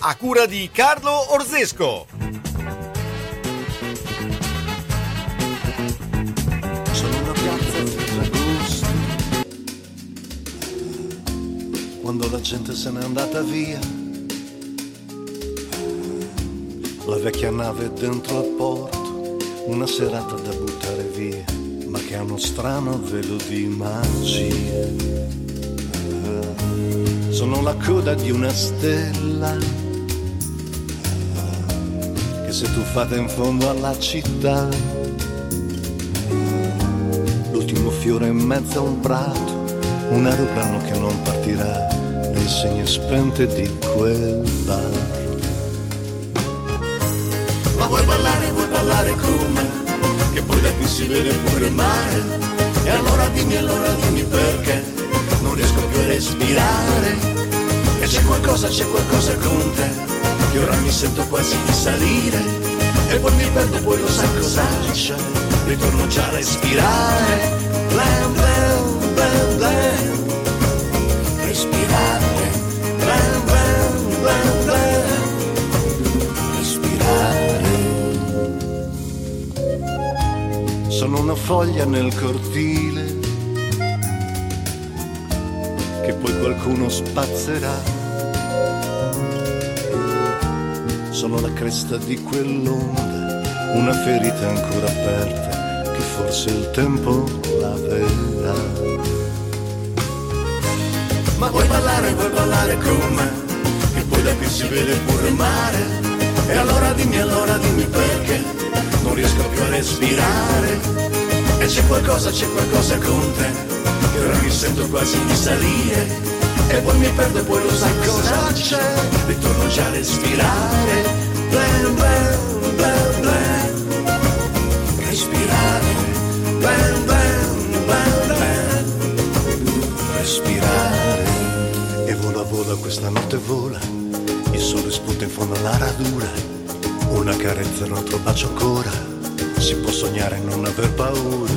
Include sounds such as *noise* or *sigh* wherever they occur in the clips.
A cura di Carlo Orzesco. Sono una piazza di Ferragosto Quando la gente se n'è andata via La vecchia nave dentro al porto Una serata da buttare via Ma che ha uno strano velo di magia sono la coda di una stella che se tu fate in fondo alla città l'ultimo fiore in mezzo a un prato un aeroplano che non partirà le segne spente di quel bar ma vuoi ballare, vuoi ballare con me? Che poi da qui si vede pure il mare. E allora dimmi, allora dimmi perché riesco più a respirare. E c'è qualcosa, c'è qualcosa con te che ora mi sento quasi di salire. E poi mi perdo, poi lo sai cosa c'è ritorno già a respirare. Blam blam blam blam. Respirare blam blam blam blam. Respirare. Sono una foglia nel cortile qualcuno spazzerà. Sono la cresta di quell'onda, una ferita ancora aperta, che forse il tempo laverà. Ma vuoi ballare, vuoi ballare con me, che poi da qui si vede pure il mare. E allora dimmi, allora dimmi perché non riesco più a respirare. E c'è qualcosa, c'è qualcosa con te che ora mi sento quasi di salire e poi mi perdo e poi lo sai cosa c'è? Ritorno già a respirare. Blam blam blam blam respirare. Blam blam blam blam respirare. E vola vola questa notte vola. Il sole sputa in fondo alla radura. Una carezza un altro bacio ancora. Si può sognare e non aver paura.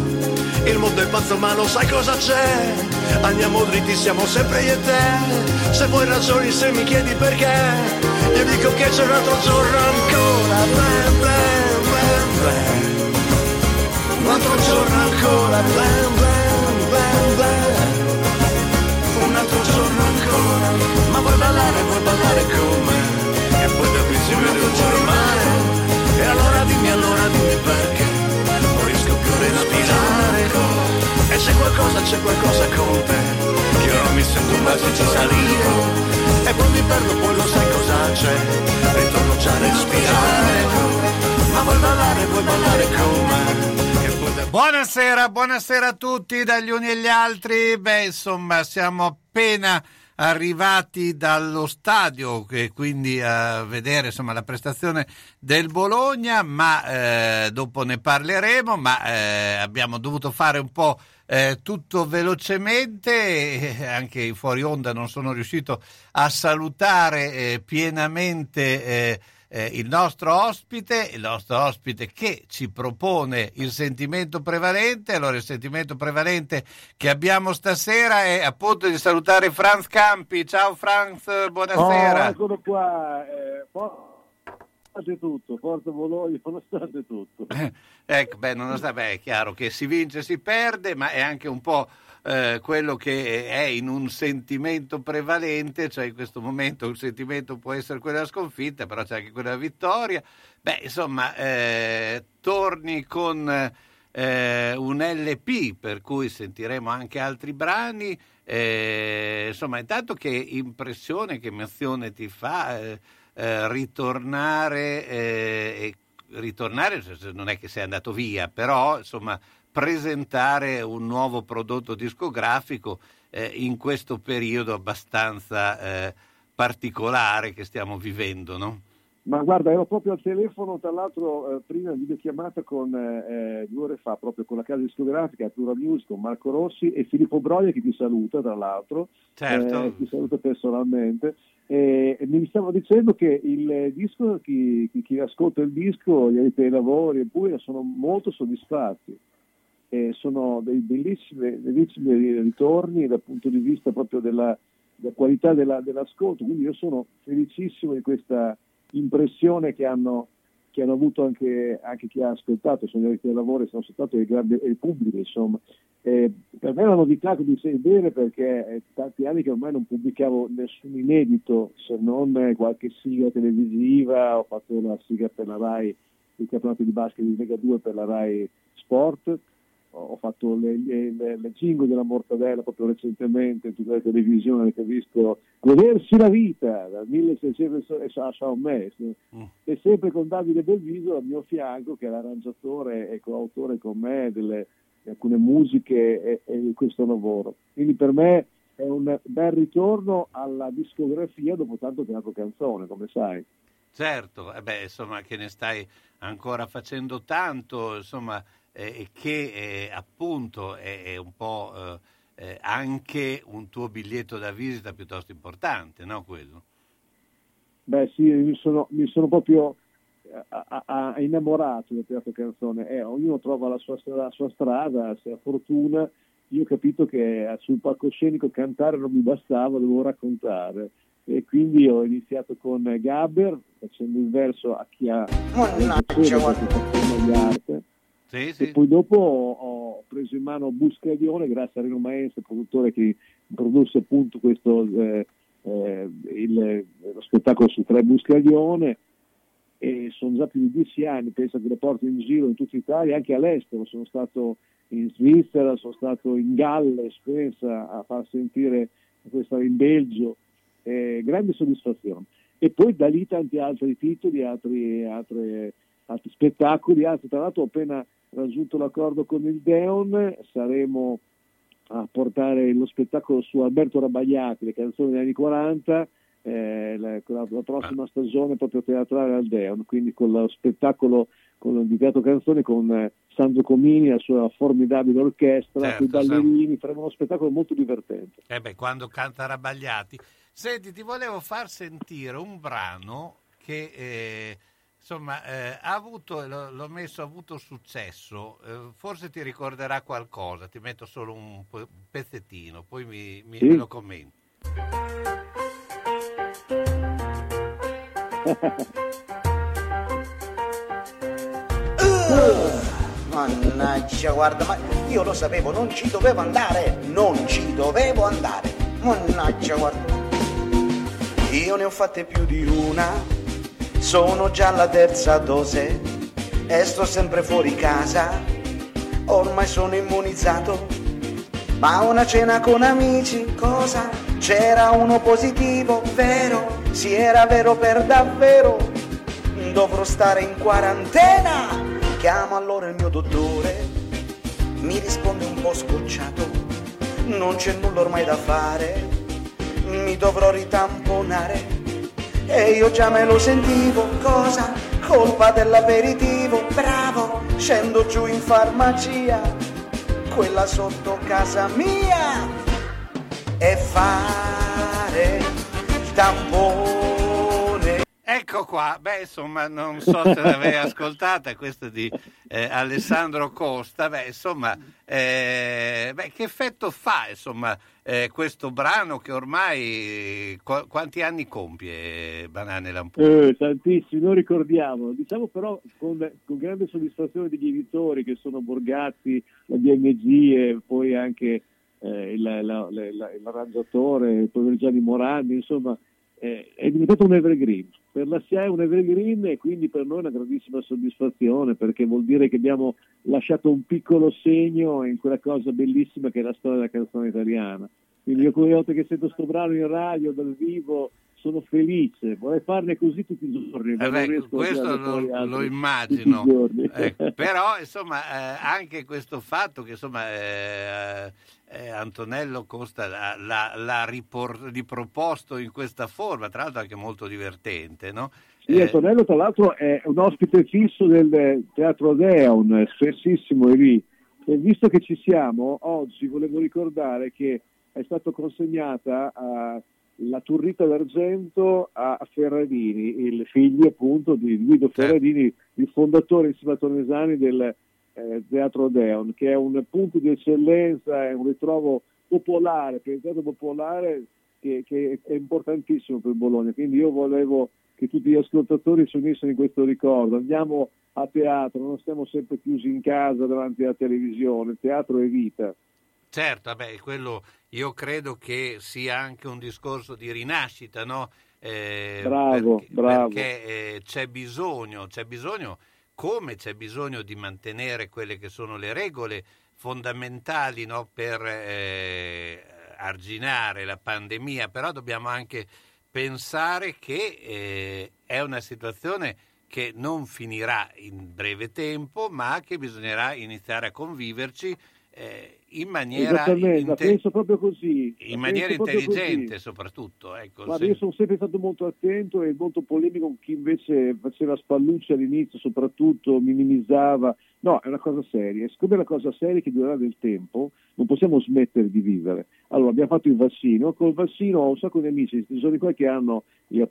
Il mondo è pazzo ma lo sai cosa c'è Andiamo dritti siamo sempre io e te. Se vuoi ragioni se mi chiedi perché Io dico che c'è un altro giorno ancora. Blam blam blam blam. Un altro giorno ancora. Blam blam blam blam. Un altro giorno ancora. Ma vuoi ballare, vuoi ballare con me E poi da qui si vede un respirare e c'è qualcosa, c'è qualcosa con te Che ora mi sento quasi di salire. E poi mi perdo, poi lo sai cosa c'è. Ritorno già a respirare. Ma vuoi ballare, vuoi ballare con me? Buonasera, buonasera a tutti dagli uni e gli altri. Beh, insomma, siamo appena arrivati dallo stadio quindi a vedere insomma, la prestazione del Bologna, ma eh, dopo ne parleremo, ma eh, abbiamo dovuto fare un po' eh, tutto velocemente, eh, anche in fuori onda non sono riuscito a salutare eh, pienamente eh, eh, il nostro ospite, il nostro ospite che ci propone il sentimento prevalente. Allora, il sentimento prevalente che abbiamo stasera è appunto di salutare Franz Campi. Ciao Franz, buonasera. Oh, eccolo qua. Eh, nonostante tutto, Forza Bologna, *laughs* nonostante tutto. ecco, beh, nonostante, beh, è chiaro che si vince, si perde, ma è anche un po' eh, quello che è in un sentimento prevalente, cioè in questo momento un sentimento può essere quello della sconfitta, però c'è anche quella vittoria. Beh, insomma, eh, torni con eh, un LP, per cui sentiremo anche altri brani. Eh, insomma, intanto che impressione, che emozione ti fa eh, ritornare, eh, ritornare, non è che sei andato via, però insomma presentare un nuovo prodotto discografico eh, in questo periodo abbastanza eh, particolare che stiamo vivendo, no? Ma guarda, ero proprio al telefono, tra l'altro, eh, prima videochiamata con eh, due ore fa, proprio con la casa discografica Plura Music, con Marco Rossi e Filippo Broia che ti saluta, tra l'altro, certo. eh, ti saluta personalmente. E, e mi stavo dicendo che il disco, chi, chi, chi ascolta il disco, gli addetti ai lavori eppure sono molto soddisfatti. E sono dei bellissimi, bellissimi ritorni dal punto di vista proprio della, la qualità della, dell'ascolto, quindi io sono felicissimo di questa impressione che hanno, che hanno avuto anche, anche, chi ha ascoltato, sono gli del lavoro, sono ascoltato il, grande, il pubblico, insomma. Eh, per me è una novità che mi bene perché è tanti anni che ormai non pubblicavo nessun inedito se non qualche sigla televisiva, ho fatto la sigla per la RAI, il campionato di basket di Lega 2 per la RAI Sport, ho fatto le, le, le, le jingle della mortadella proprio recentemente in tutta la televisione che ho visto. Godersi la vita dal 1600 a San Mes. Mm. e sempre con Davide Belviso al mio fianco che è l'arrangiatore e coautore con me delle, di alcune musiche e, e di questo lavoro. Quindi per me è un bel ritorno alla discografia dopo tanto teatro canzone come sai. Certo eh beh, insomma che ne stai ancora facendo tanto insomma eh, che eh, appunto è, è, un po' eh, eh, anche un tuo biglietto da visita piuttosto importante, no quello? Beh sì, mi sono, mi sono proprio a, a, a innamorato del teatro canzone, eh, ognuno trova la sua, la sua strada, se ha fortuna, io ho capito che sul palcoscenico cantare non mi bastava, dovevo raccontare. E quindi ho iniziato con Gabber facendo il verso a chi ha Mannaggia, arte sì, sì. E poi dopo ho, preso in mano Buscaglione, grazie a Reno Maestro, produttore che produsse appunto questo, eh, eh, il, lo spettacolo su tre Buscaglione e sono già più di dieci anni, penso che le porto in giro in tutta Italia, anche all'estero, sono stato in Svizzera, sono stato in Galles, pensa a far sentire questa in Belgio, eh, grande soddisfazione. E poi da lì tanti altri titoli, altri, altre, altri spettacoli, altri, tra l'altro ho appena raggiunto l'accordo con il Deon, saremo a portare lo spettacolo su Alberto Rabagliati, le canzoni degli anni 40, eh, la, la, prossima stagione proprio teatrale al Deon, quindi con lo spettacolo con il dedicato canzone con eh, Sandro Comini la sua formidabile orchestra, certo, i ballerini, faremo uno spettacolo molto divertente. Eh beh, quando canta Rabagliati. Senti, ti volevo far sentire un brano che... Eh insomma, eh, ha avuto, l'ho messo, ha avuto successo, eh, forse ti ricorderà qualcosa, ti metto solo un, pezzettino, poi mi, mi sì. lo commenti. uh, *laughs* mannaggia, guarda, ma io lo sapevo, non ci dovevo andare, non ci dovevo andare, mannaggia, guarda. Io ne ho fatte più di una sono già alla terza dose e sto sempre fuori casa. Ormai sono immunizzato. Ma una cena con amici, cosa? C'era uno positivo, vero? Sì, era vero per davvero. Dovrò stare in quarantena. Chiamo allora il mio dottore. Mi risponde un po' scocciato. Non c'è nulla ormai da fare. Mi dovrò ritamponare e io già me lo sentivo, cosa? Colpa dell'aperitivo, bravo, scendo giù in farmacia, quella sotto casa mia, e fare il tampone. Ecco qua, beh insomma non so se l'avevi *laughs* ascoltata, questa di eh, Alessandro Costa, beh insomma eh, beh, che effetto fa insomma eh, questo brano che ormai qu- quanti anni compie Banane Lamputo? Eh, tantissimi, non ricordiamo. Diciamo però con, con, grande soddisfazione degli editori che sono Borgazzi, la DMG e poi anche eh, il, la, la, la, l'arrangiatore, il povero Gianni Morandi, insomma eh, è diventato un evergreen. Per la SIA è un evergreen e quindi per noi è una grandissima soddisfazione perché vuol dire che abbiamo lasciato un piccolo segno in quella cosa bellissima che è la storia della canzone italiana. Quindi io come volte che sento questo brano in radio, dal vivo, sono felice, vorrei farne così tutti i giorni. Eh beh, questo lo, lo immagino, eh, *laughs* però insomma eh, anche questo fatto che insomma eh, eh Antonello Costa l'ha, l'ha ripor- riproposto in questa forma, tra l'altro anche molto divertente, no? Sì, eh, Antonello tra l'altro è un ospite fisso del Teatro Deon, spessissimo è lì. E visto che ci siamo, oggi volevo ricordare che è stata consegnata a la Turrita d'Argento a Ferradini, il figlio appunto di Guido Ferradini, il fondatore insieme a Tonesani del eh, Teatro Deon, che è un punto di eccellenza, è un ritrovo popolare, per il teatro popolare che, che è importantissimo per Bologna, quindi io volevo che tutti gli ascoltatori si unissero in questo ricordo. Andiamo a teatro, non stiamo sempre chiusi in casa davanti alla televisione, il teatro è vita. Certo, beh, quello io credo che sia anche un discorso di rinascita, no? Eh, bravo, perché, bravo. Perché eh, c'è bisogno, c'è bisogno, come c'è bisogno di mantenere quelle che sono le regole fondamentali no? per eh, arginare la pandemia, però dobbiamo anche pensare che eh, è una situazione che non finirà in breve tempo, ma che bisognerà iniziare a conviverci eh, in maniera, inte- in maniera intelligente così. soprattutto. Ecco, Guarda, se... Io sono sempre stato molto attento e molto polemico con chi invece faceva spallucce all'inizio, soprattutto minimizzava. No, è una cosa seria. E siccome è una cosa seria che durerà del tempo, non possiamo smettere di vivere. Allora, abbiamo fatto il vaccino. Col vaccino ho un sacco di amici, ci sono di qua che hanno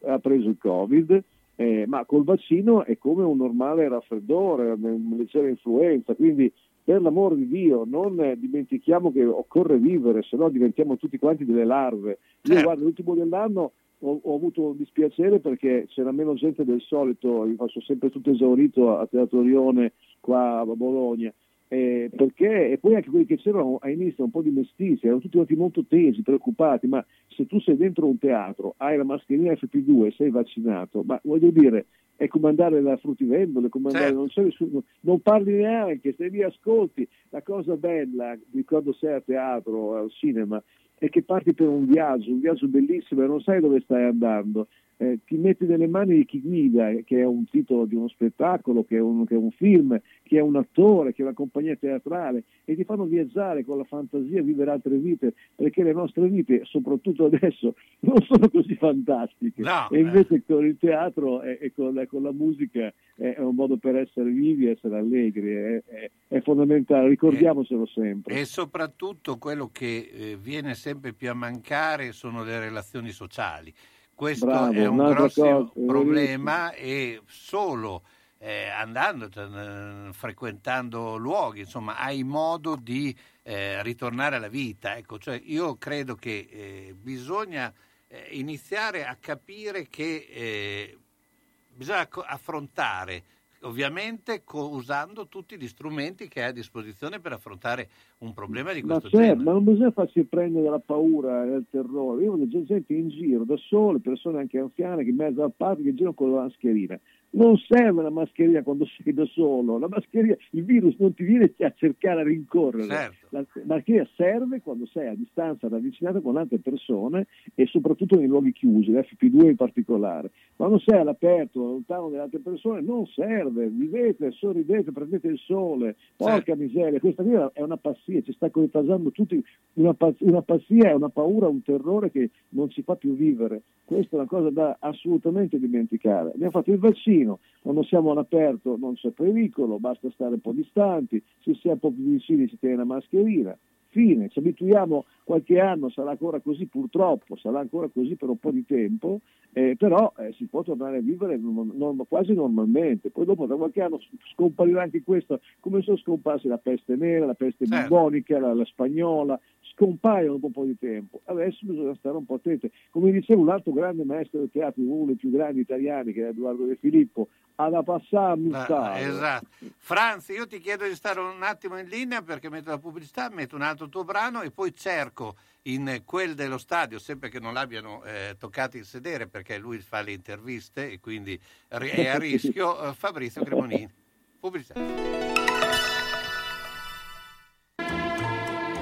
ha preso il Covid. Eh, ma col vaccino è come un normale raffreddore, una leggera influenza, quindi per l'amor di Dio, non dimentichiamo che occorre vivere, se no diventiamo tutti quanti delle larve. Io certo. guarda, l'ultimo dell'anno ho, ho, avuto un dispiacere perché c'era meno gente del solito, io faccio sempre tutto esaurito a Teatro Rione qua a Bologna. Eh, perché, e poi anche quelli che c'erano all'inizio un po' di mestizi, erano tutti quanti molto tesi, preoccupati, ma se tu sei dentro un teatro, hai la mascherina FP2 e sei vaccinato, ma voglio dire, è come andare da fruttivendole, come andare, certo. non, so, nessuno, non parli neanche, se li ascolti. La cosa bella di quando sei a teatro o al cinema è che parti per un viaggio, un viaggio bellissimo e non sai dove stai andando eh, ti metti nelle mani di chi guida, che è un titolo di uno spettacolo, che è un, che è un, film, che è un attore, che è una compagnia teatrale e ti fanno viaggiare con la fantasia, vivere altre vite, perché le nostre vite, soprattutto adesso, *laughs* non sono così fantastiche. No, e invece eh. con il teatro e, e con, la, con, la, musica è, è, un modo per essere vivi, essere allegri, è, è, fondamentale, ricordiamocelo sempre. E soprattutto quello che eh, viene sempre più a mancare sono le relazioni sociali questo Bravo, è un grosso cosa, problema e solo eh, andando, eh, frequentando luoghi, insomma, hai modo di eh, ritornare alla vita. Ecco, cioè io credo che eh, bisogna eh, iniziare a capire che eh, bisogna affrontare ovviamente usando tutti gli strumenti che hai a disposizione per affrontare un problema di questo ma certo, genere. Ma non bisogna farsi prendere dalla paura e dal terrore. Io vedo gente in giro da sole, persone anche anziane che in mezzo al parco che girano con la mascherina. Non serve la mascherina quando sei da solo, il virus non ti viene a cercare a rincorrere. Certo. La mascherina serve quando sei a distanza ravvicinato con altre persone e soprattutto nei luoghi chiusi, l'FP2 in particolare. Quando sei all'aperto, lontano dalle altre persone, non serve, vivete, sorridete, prendete il sole, porca certo. miseria, questa qui è una pazzia, ci sta coetasando tutti, una, una pazzia, è una paura, un terrore che non ci fa più vivere. Questa è una cosa da assolutamente dimenticare. Abbiamo fatto il vaccino, quando siamo all'aperto non c'è pericolo, basta stare un po' distanti, se si è un po' più vicini si tiene la mascherina. Fine, ci abituiamo qualche anno, sarà ancora così purtroppo, sarà ancora così per un po' di tempo, eh, però eh, si può tornare a vivere norm- norm- quasi normalmente. Poi dopo da qualche anno scomparirà anche questo, come sono scomparse la peste nera, la peste certo. bubonica, la, la spagnola, scompaiono dopo un po' di tempo. Adesso bisogna stare un po' attenti. Come diceva un altro grande maestro del teatro, uno dei più grandi italiani, che è Edoardo De Filippo, alla passare ah, Esatto. Franz, io ti chiedo di stare un attimo in linea perché metto la pubblicità, metto un altro tuo brano e poi cerco in quel dello stadio, sempre che non l'abbiano eh, toccato il sedere perché lui fa le interviste e quindi è a *laughs* rischio, eh, Fabrizio Cremonini. Pubblicità.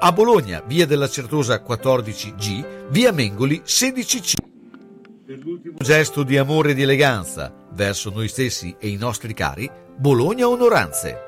A Bologna, via della Certosa 14G, via Mengoli 16C. Per l'ultimo gesto di amore e di eleganza verso noi stessi e i nostri cari, Bologna Onoranze.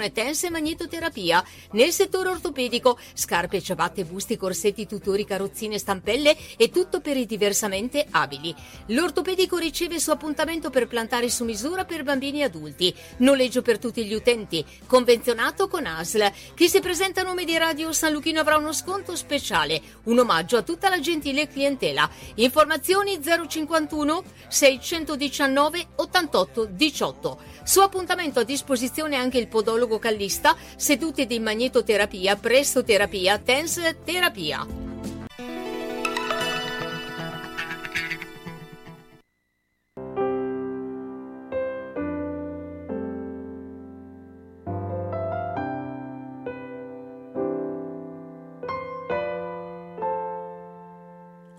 pressione tensa e magnetoterapia. Nel settore ortopedico, scarpe, ciabatte, busti, corsetti, tutori, carrozzine, stampelle e tutto per i diversamente abili. L'ortopedico riceve il suo appuntamento per plantare su misura per bambini e adulti. Noleggio per tutti gli utenti. Convenzionato con ASL. Chi si presenta a nome di Radio San Luchino avrà uno sconto speciale. Un omaggio a tutta la gentile clientela. Informazioni 051 619 88 18. Su appuntamento a disposizione anche il podologo callista, sedute di magnetoterapia, prestoterapia, tense terapia.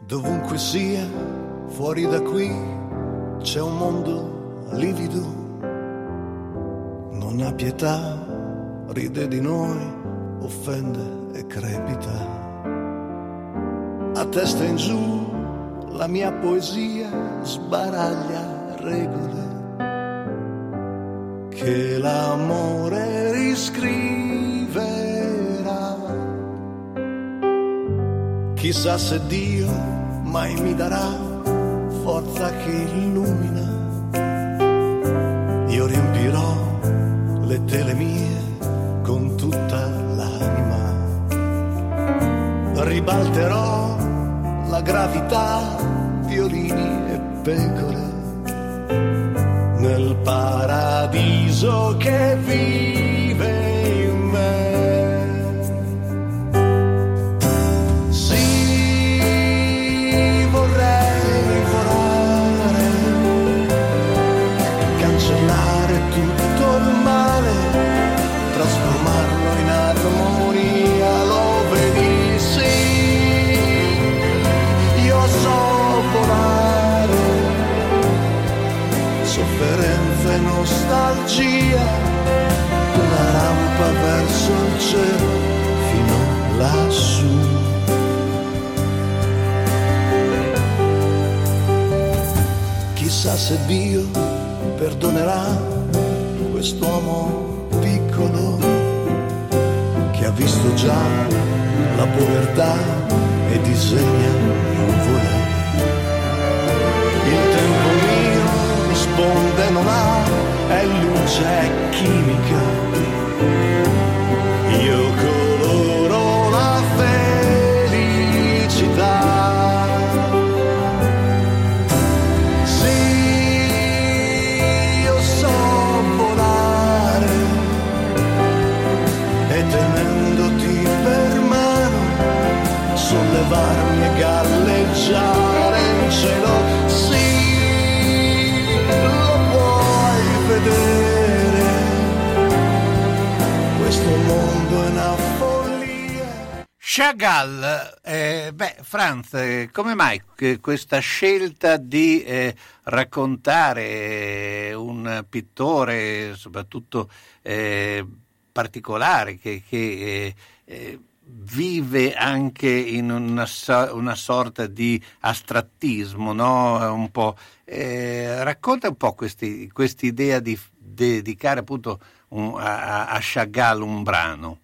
Dovunque sia, fuori da qui, c'è un mondo livido non ha pietà, ride di noi, offende e crepita. A testa in giù la mia poesia sbaraglia regole che l'amore riscriverà. Chissà se Dio mai mi darà forza che illumina. Le tele mie con tutta l'anima. Ribalterò la gravità, violini e pecore nel paradiso che vive Chissà se Dio perdonerà quest'uomo piccolo che ha visto già la povertà e disegna nuvole. Il tempo mio risponde non ha, è luce, è chimica. Io coloro Chagall, eh, beh, Franz, eh, come mai questa scelta di eh, raccontare eh, un pittore soprattutto eh, particolare che, che vive anche in una, una sorta di astrattismo, no? un po', racconta un po' questa idea di dedicare appunto un- a, a Chagall un brano.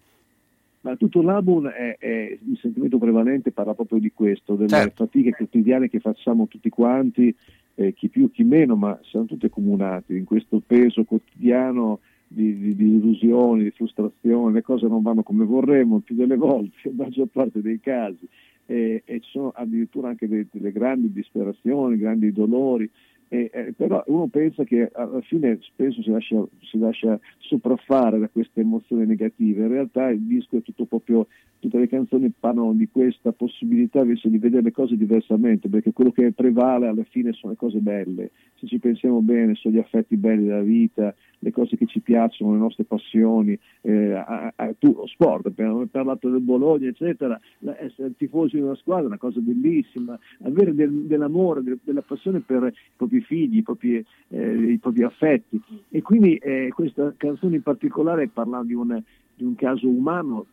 Ma tutto l'album è, è il sentimento prevalente parla proprio di questo, delle Certo. fatiche quotidiane che facciamo tutti quanti, eh, chi più chi meno, ma siamo tutti accomunati in questo peso quotidiano di, di, di, illusioni, di frustrazioni, le cose non vanno come vorremmo più delle volte, *laughs* la maggior parte dei casi, e, e ci sono addirittura anche delle, delle grandi disperazioni, grandi dolori, eh, eh, però uno pensa che alla fine spesso si lascia, si lascia sopraffare da queste emozioni negative, in realtà il disco è tutto proprio, tutte le canzoni parlano di questa possibilità invece di vedere le cose diversamente, perché quello che prevale alla fine sono le cose belle, se ci pensiamo bene sono gli affetti belli della vita, le cose che ci piacciono, le nostre passioni, eh, a, a, tu, lo sport, abbiamo parlato del Bologna, eccetera, essere tifosi di una squadra è una cosa bellissima, avere del, dell'amore, del, della passione per i propri figli, i propri, eh, i propri affetti. E quindi eh, questa canzone in particolare parla di un, di un caso umano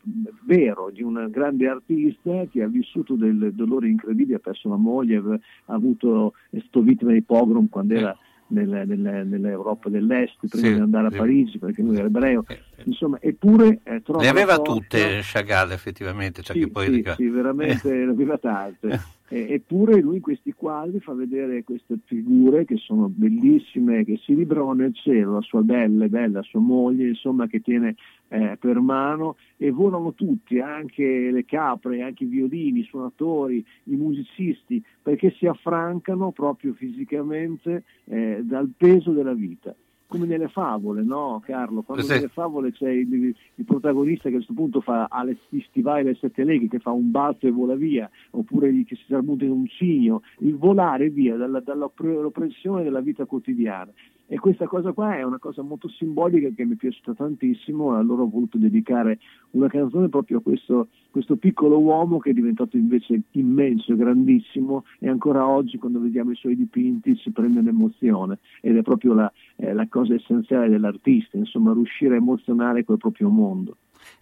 vero, di un grande artista che ha vissuto del dolore incredibile, ha perso la moglie, ha avuto, è stato vittima di pogrom quando era nel, nel, nell'Europa dell'Est prima sì, di andare a Parigi perché lui era ebreo insomma eppure eh, le aveva forza... tutte Chagall effettivamente cioè sì, poi sì, sì, veramente le aveva tante. *laughs* Eh, eppure lui in questi quadri fa vedere queste figure che sono bellissime, che si librano nel cielo, la sua bella, bella sua moglie, insomma, che tiene eh, per mano e volano tutti, anche le capre, anche i violini, i suonatori, i musicisti, perché si affrancano proprio fisicamente eh, dal peso della vita come nelle favole, no Carlo? Quando sì. nelle favole c'è il, il, protagonista che a questo punto fa alle stivali le sette leghe, che fa un balzo e vola via, oppure che si tramuta in un cigno, il volare via dalla, dall'oppressione della vita quotidiana. E questa cosa qua è una cosa molto simbolica che mi è piaciuta tantissimo e allora ho voluto dedicare una canzone proprio a questo, questo piccolo uomo che è diventato invece immenso, grandissimo e ancora oggi quando vediamo i suoi dipinti ci prende un'emozione ed è proprio la, eh, la cosa essenziale dell'artista, insomma riuscire a emozionare quel proprio mondo.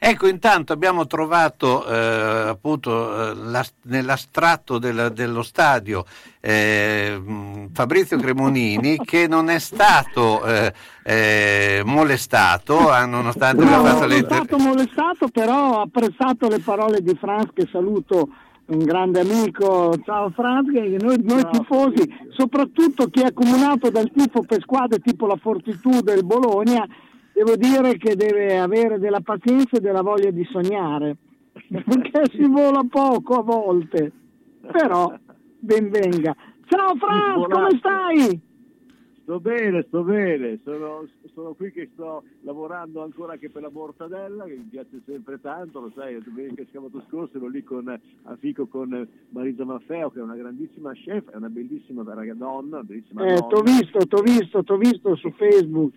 Ecco, intanto abbiamo trovato eh, appunto eh, la, nell'astratto del, dello stadio eh, Fabrizio Cremonini *laughs* che non è stato eh, eh, molestato, nonostante no, non è stato molestato, però ho apprezzato le parole di Franz che saluto un grande amico, ciao Franz, che noi, noi tifosi, soprattutto chi è accomunato dal tifo per squadre tipo la Fortitudo del Bologna, devo dire che deve avere della pazienza e della voglia di sognare, perché *laughs* si vola poco a volte, però ben venga. Ciao Franz, come stai? Sto bene, sto bene, sono, sono, qui che sto lavorando ancora anche per la mortadella, che mi piace sempre tanto, lo sai, domenica sabato scorso ero lì con, a fico con Marisa Maffeo, che è una grandissima chef, è una bellissima donna, bellissima eh, T'ho visto, t'ho visto, t'ho visto su Facebook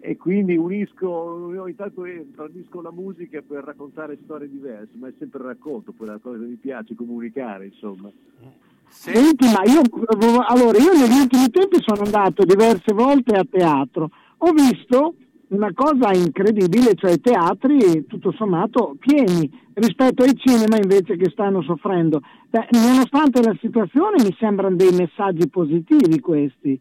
e quindi unisco, ogni tanto tradisco la musica per raccontare storie diverse, ma è sempre il racconto, poi la cosa che mi piace comunicare, insomma. Sì. Senti, ma io, allora, io negli ultimi tempi sono andato diverse volte a teatro, ho visto una cosa incredibile, cioè i teatri tutto sommato pieni rispetto ai cinema invece che stanno soffrendo. Beh, nonostante la situazione mi sembrano dei messaggi positivi questi.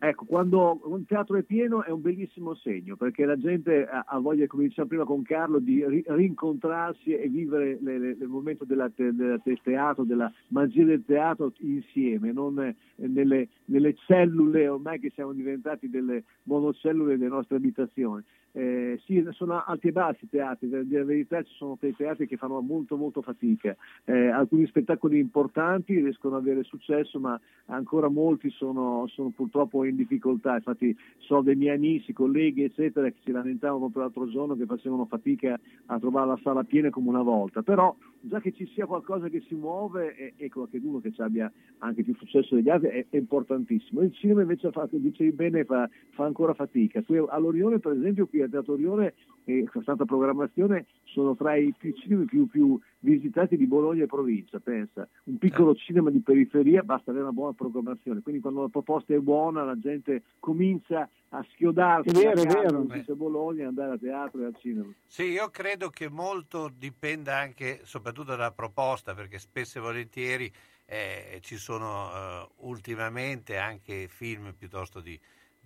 Ecco, quando un teatro è pieno è un bellissimo segno, perché la gente ha voglia, come dicevamo prima con Carlo, di ri- rincontrarsi e vivere le, le, il momento della, del teatro, della magia del teatro insieme, non eh, nelle, nelle, cellule, ormai che siamo diventati delle monocellule delle nostre abitazioni. Eh, sì, sono alti e bassi i teatri, per dire la verità ci sono dei teatri che fanno molto molto fatica, eh, alcuni spettacoli importanti riescono ad avere successo ma ancora molti sono, sono purtroppo in difficoltà, infatti so dei miei amici, colleghi eccetera che si lamentavano proprio l'altro giorno che facevano fatica a trovare la sala piena come una volta, però già che ci sia qualcosa che si muove e, e qualcuno che abbia anche più successo degli altri è, è importantissimo. Il cinema invece fa, dicevi bene, fa, fa ancora fatica. Qui all'Orione per esempio qui a Teatro Orione e con tanta programmazione sono tra i più cinema più, più visitati di Bologna e provincia, pensa. Un piccolo eh. cinema di periferia basta avere una buona programmazione, quindi quando la proposta è buona la gente comincia a schiodarsi è vero, da casa, è Bologna, andare a teatro e al cinema. Sì, io credo che molto dipenda anche, soprattutto dalla proposta, perché spesso e volentieri eh, ci sono eh, ultimamente anche film piuttosto di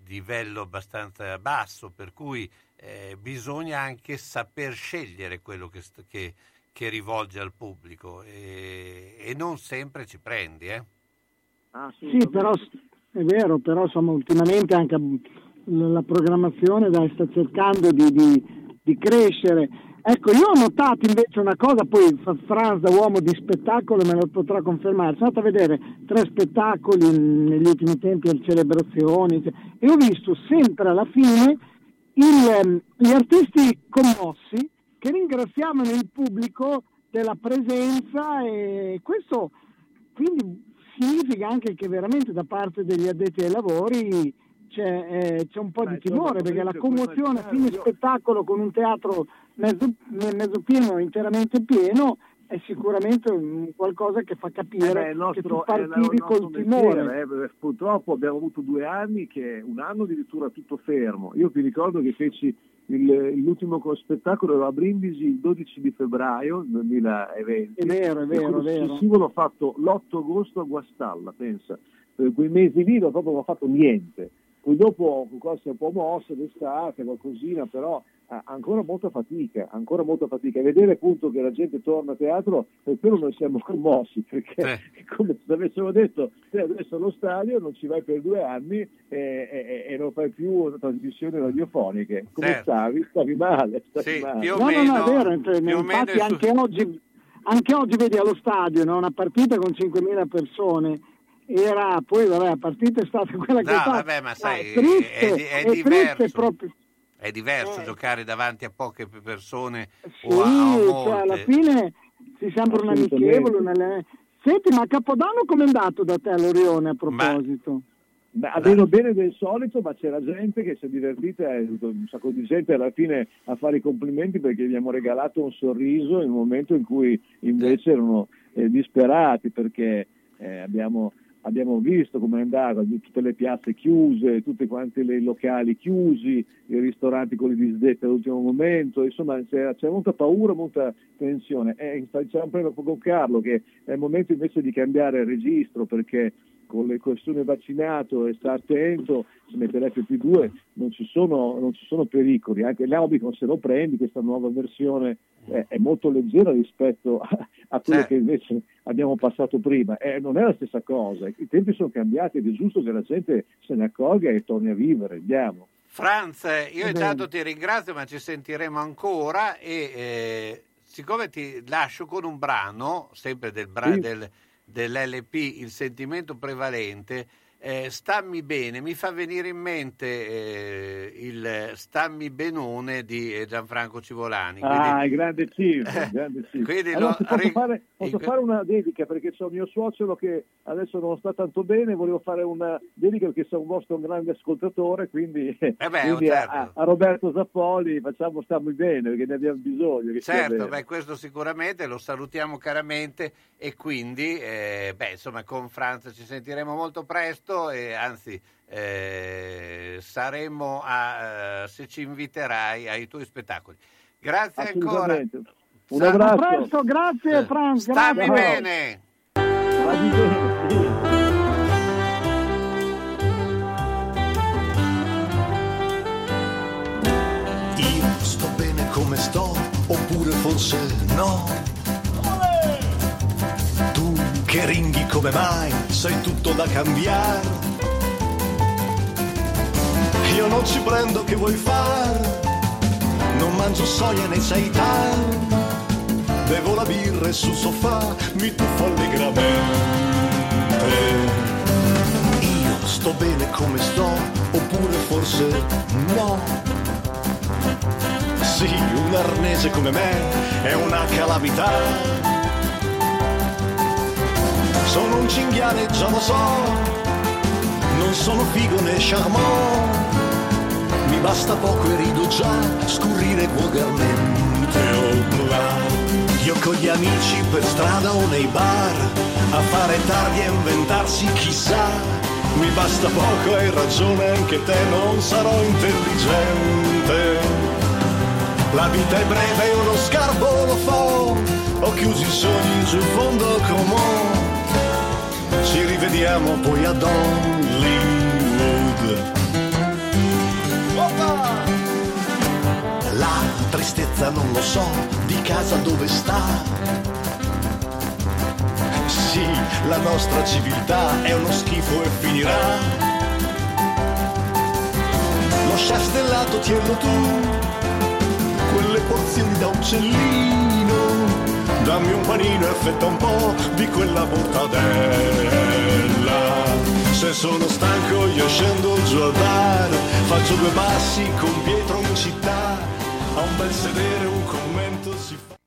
livello abbastanza basso, per cui eh, bisogna anche saper scegliere quello che, che, che rivolge al pubblico e, e, non sempre ci prendi. Eh? Ah, sì, però è vero, però insomma ultimamente anche la programmazione dai, sta cercando di, di, di, crescere. Ecco, io ho notato invece una cosa, poi Franz da uomo di spettacolo me lo potrà confermare, sono andato a vedere tre spettacoli negli ultimi tempi alle celebrazioni e ho visto sempre alla fine il, ehm, gli artisti commossi che ringraziavano il pubblico della presenza e questo quindi significa anche che veramente da parte degli addetti ai lavori c'è, eh, c'è un po' Beh, di timore perché la commozione a fine spettacolo con un teatro mezzo, mezzo pieno, interamente pieno è sicuramente qualcosa che fa capire eh beh, nostro, che tu partivi col timore. Eh, purtroppo abbiamo avuto due anni che un anno addirittura tutto fermo. Io ti ricordo che feci il, l'ultimo spettacolo a Brindisi il 12 di febbraio 2020. È vero, è vero, è vero. successivo l'ho fatto l'8 agosto a Guastalla, pensa. Per quei mesi lì non ho fatto niente. Poi dopo qualcosa un po' mosso d'estate, qualcosina, però ancora molta fatica, ancora molta fatica. E vedere appunto che la gente torna a teatro, per quello noi siamo commossi, perché eh. *laughs* come se avessimo detto, te adesso allo stadio non ci vai per due anni e, e, e non fai più trasmissioni radiofoniche. Come certo. stavi? Stavi male. Stavi sì, male. no, meno, no, no, è vero, infatti anche su... oggi, anche oggi vedi allo stadio no? una partita con 5.000 persone era poi vabbè la partita è stata quella no, che è stata vabbè, ma sai, è triste, è, è, è diverso proprio è diverso eh. giocare davanti a poche persone sì, o a, a cioè alla fine si sembra un amichevole una... senti ma Capodanno com'è andato da te all'Orione a proposito? Ma... Beh, meno bene del solito, ma c'era gente che si è divertita, un sacco di gente alla fine a fare i complimenti perché gli abbiamo regalato un sorriso nel momento in cui invece erano eh, disperati perché eh, abbiamo abbiamo visto come è andata, tutte le piazze chiuse, tutti quanti i locali chiusi, i ristoranti con le disdette all'ultimo momento, insomma c'è, c'è molta paura, molta tensione. E dicevamo prima con Carlo che è il momento invece di cambiare registro perché con le questioni vaccinato e sta attento, si mette l'FP2, non ci sono, non ci sono pericoli, anche l'Aubicon se lo prendi, questa nuova versione è, è molto leggera rispetto a, a quello sì. che invece abbiamo passato prima, eh, non è la stessa cosa, i tempi sono cambiati ed è giusto che la gente se ne accorga e torni a vivere, andiamo. Franz, io intanto ti ringrazio, ma ci sentiremo ancora e eh, siccome ti lascio con un brano, sempre del, bra- sì. del dell'LP il sentimento prevalente, eh, Stammi bene, mi fa venire in mente eh, il Stammi benone di eh, Gianfranco Civolani. Quindi, ah, grande cifra, *laughs* grande. Allora, lo, posso, fare, posso fare, una dedica perché c'è mio suocero che adesso non sta tanto bene, volevo fare una dedica perché sono un vostro grande ascoltatore, quindi, eh beh, *laughs* quindi certo. a, a, Roberto Zappoli facciamo Stammi bene perché ne abbiamo bisogno. certo, beh, questo sicuramente lo salutiamo caramente e quindi, eh, beh, insomma, con Franza ci sentiremo molto presto tutto e anzi eh, saremo a, uh, se ci inviterai ai tuoi spettacoli. Grazie ancora. Un abbraccio. A presto, grazie Franz. Stammi bene. Io sto bene come sto, oppure forse no che ringhi come mai, sai tutto da cambiare. Io non ci prendo che vuoi fare, non mangio soia né seitan, bevo la birra e sul sofà mi tuffo allegramente. Io sto bene come sto, oppure forse no. Sì, un arnese come me è una calamità sono un cinghiale, già lo so, non sono figo né charmant. Mi basta poco e rido già, scurrire volgarmente oh là. Io con gli amici per strada o nei bar, a fare tardi e inventarsi chissà. Mi basta poco, hai ragione anche te, non sarò intelligente. La vita è breve e uno scarpo lo fa, ho chiuso i sogni sul fondo comune ci rivediamo poi ad Hollywood. La tristezza non lo so, di casa dove sta. Sì, la nostra civiltà è uno schifo e finirà. chef stellato tienilo tu, quelle porzioni da uccellino, dammi un panino e affetta un po' di quella mortadella. Se sono stanco io scendo giù al bar, faccio due passi con Pietro in città, a un bel sedere un commento si fa.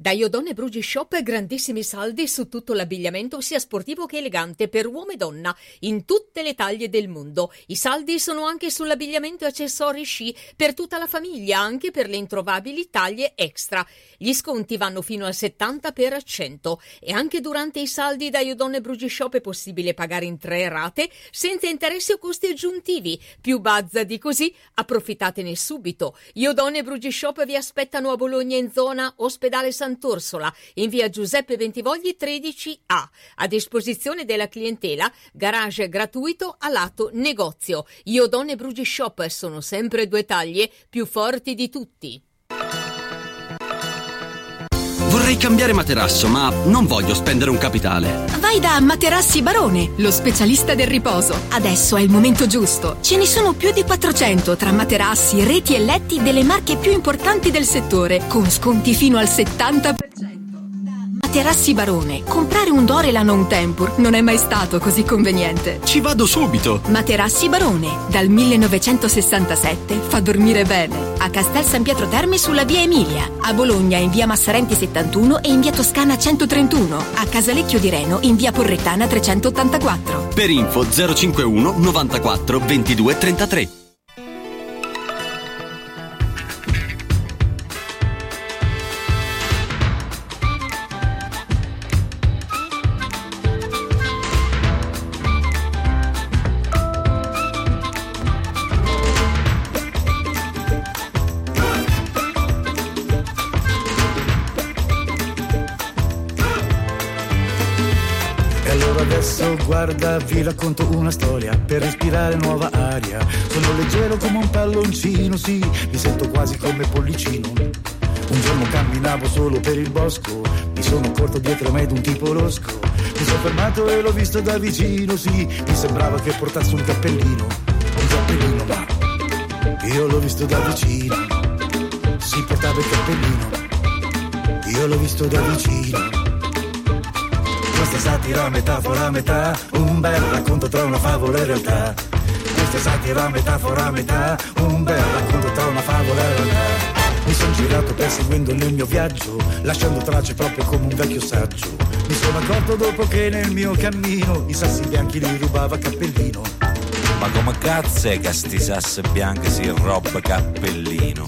Da Iodone Brugi Shop grandissimi saldi su tutto l'abbigliamento sia sportivo che elegante per uomo e donna in tutte le taglie del mondo. I saldi sono anche sull'abbigliamento e accessori sci per tutta la famiglia, anche per le introvabili taglie extra. Gli sconti vanno fino al 70% e anche durante i saldi da Iodone Brugi Shop è possibile pagare in tre rate senza interessi o costi aggiuntivi. Più bazza di così, approfittatene subito. Iodone Brugi Shop vi aspettano a Bologna in zona ospedale San Sant'Orsola, in via Giuseppe Bentivogli 13A. A disposizione della clientela, garage gratuito a lato negozio. Io Donne Brugi Shop sono sempre due taglie più forti di tutti. Vorrei cambiare materasso, ma non voglio spendere un capitale. Vai da Materassi Barone, lo specialista del riposo. Adesso è il momento giusto. Ce ne sono più di 400 tra materassi, reti e letti delle marche più importanti del settore, con sconti fino al 70%. Materassi Barone. Comprare un Dorelan o un Tempur non è mai stato così conveniente. Ci vado subito! Materassi Barone. Dal 1967 fa dormire bene. A Castel San Pietro Terme sulla via Emilia. A Bologna in via Massarenti 71 e in via Toscana 131. A Casalecchio di Reno in via Porrettana 384. Per info 051 94 22 33. Guarda, vi racconto una storia per respirare nuova aria. Sono leggero come un palloncino, sì, mi sento quasi come pollicino. Un giorno camminavo solo per il bosco, mi sono corto dietro me un tipo losco. Mi sono fermato e l'ho visto da vicino, sì, mi sembrava che portasse un cappellino. Un cappellino, ma io l'ho visto da vicino. Si portava il cappellino, io l'ho visto da vicino. Questa è satira, metafora, metà, un bel racconto tra una favola e realtà. Questa è satira, metafora, metà, un bel racconto tra una favola e realtà. Mi sono girato perseguendo nel mio viaggio, lasciando tracce proprio come un vecchio saggio. Mi sono accorto dopo che nel mio cammino i sassi bianchi li rubava cappellino. Ma come cazzo è che sti sassi bianchi si roba cappellino?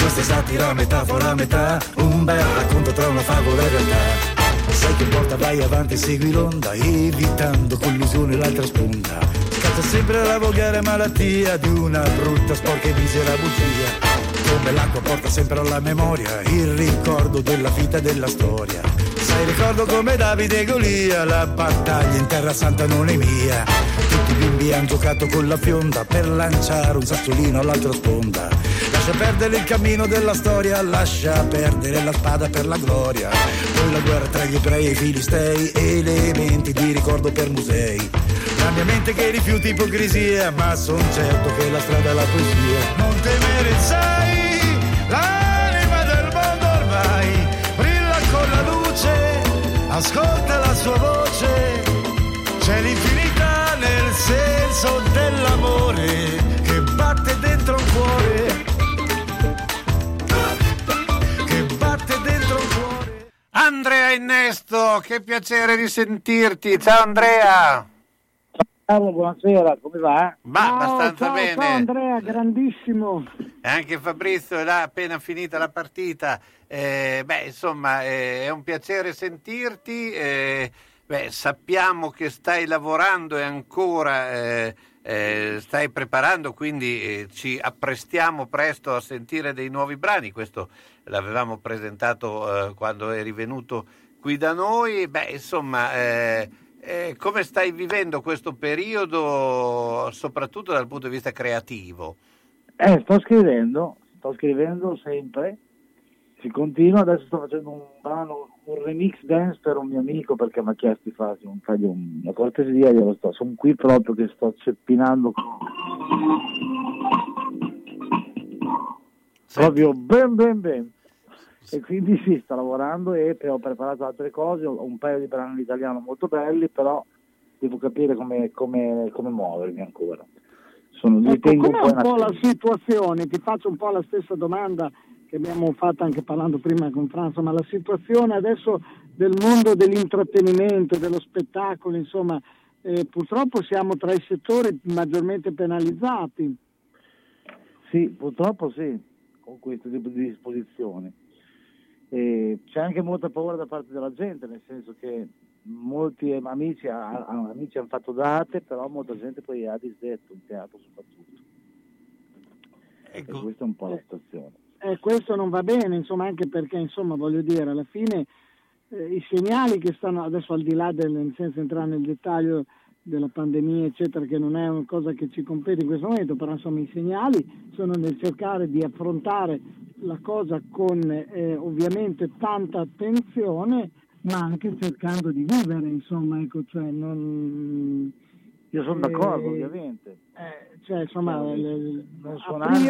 Questa è satira, metafora, metà, un bel racconto tra una favola e realtà. Sai che porta vai avanti, segui l'onda, evitando collusione l'altra sponda. Scatta sempre la volgare malattia di una brutta, sporca e misera bugia. Come l'acqua porta sempre alla memoria il ricordo della vita e della storia. Sai, ricordo come Davide e Golia, la battaglia in terra santa non è mia. I bimbi hanno giocato con la fionda per lanciare un sassolino all'altra sponda. Lascia perdere il cammino della storia, lascia perdere la spada per la gloria. Poi la guerra tra gli ebrei e i filistei, elementi di ricordo per musei. La mia mente che rifiuta ipocrisia, ma son certo che la strada è la poesia. Non temere, sai, l'anima del mondo ormai brilla con la luce, ascolta la sua voce. C'è l'infinità nel senso dell'amore che batte dentro un cuore Andrea Innesto, che piacere di sentirti. Ciao Andrea. Ciao, buonasera, come va? Va ciao, abbastanza ciao, bene. Ciao Andrea, grandissimo. E anche Fabrizio è là appena finita la partita. Eh, beh, insomma, eh, è un piacere sentirti. Eh, beh, sappiamo che stai lavorando e ancora eh, eh, stai preparando, quindi eh, ci apprestiamo presto a sentire dei nuovi brani. Questo l'avevamo presentato eh, quando eri venuto qui da noi. Beh, insomma, eh, eh, come stai vivendo questo periodo, soprattutto dal punto di vista creativo? Sto scrivendo, sto scrivendo sempre, si continua, adesso sto facendo un brano, un remix dance per un mio amico perché mi ha chiesto di farsi un, un, una cortesia, glielo sto, sono qui proprio che sto ceppinando proprio ben ben ben. E quindi sì, sto lavorando e ho preparato altre cose, ho un paio di brani in italiano molto belli, però devo capire come, come, come muovermi ancora. Sono, ecco, com'è un po', un po la situazione? Ti faccio un po' la stessa domanda che abbiamo fatto anche parlando prima con Franza, ma la situazione adesso del mondo dell'intrattenimento, dello spettacolo, insomma, eh, purtroppo siamo tra i settori maggiormente penalizzati. Sì, purtroppo sì, con questo tipo di disposizioni. E c'è anche molta paura da parte della gente, nel senso che molti amici, amici hanno fatto date, però molta gente poi ha disdetto in teatro soprattutto. Ecco. E questa è un po' la situazione eh, questo non va bene, insomma, anche perché, insomma, voglio dire, alla fine eh, i segnali che stanno, adesso al di là del, senza entrare nel dettaglio della pandemia, eccetera, che non è una cosa che ci compete in questo momento, però insomma i segnali sono nel cercare di affrontare la cosa con eh, ovviamente tanta attenzione, ma anche cercando di vivere, insomma, ecco, cioè non... Io sono d'accordo, eh, ovviamente. Eh, cioè, insomma, le,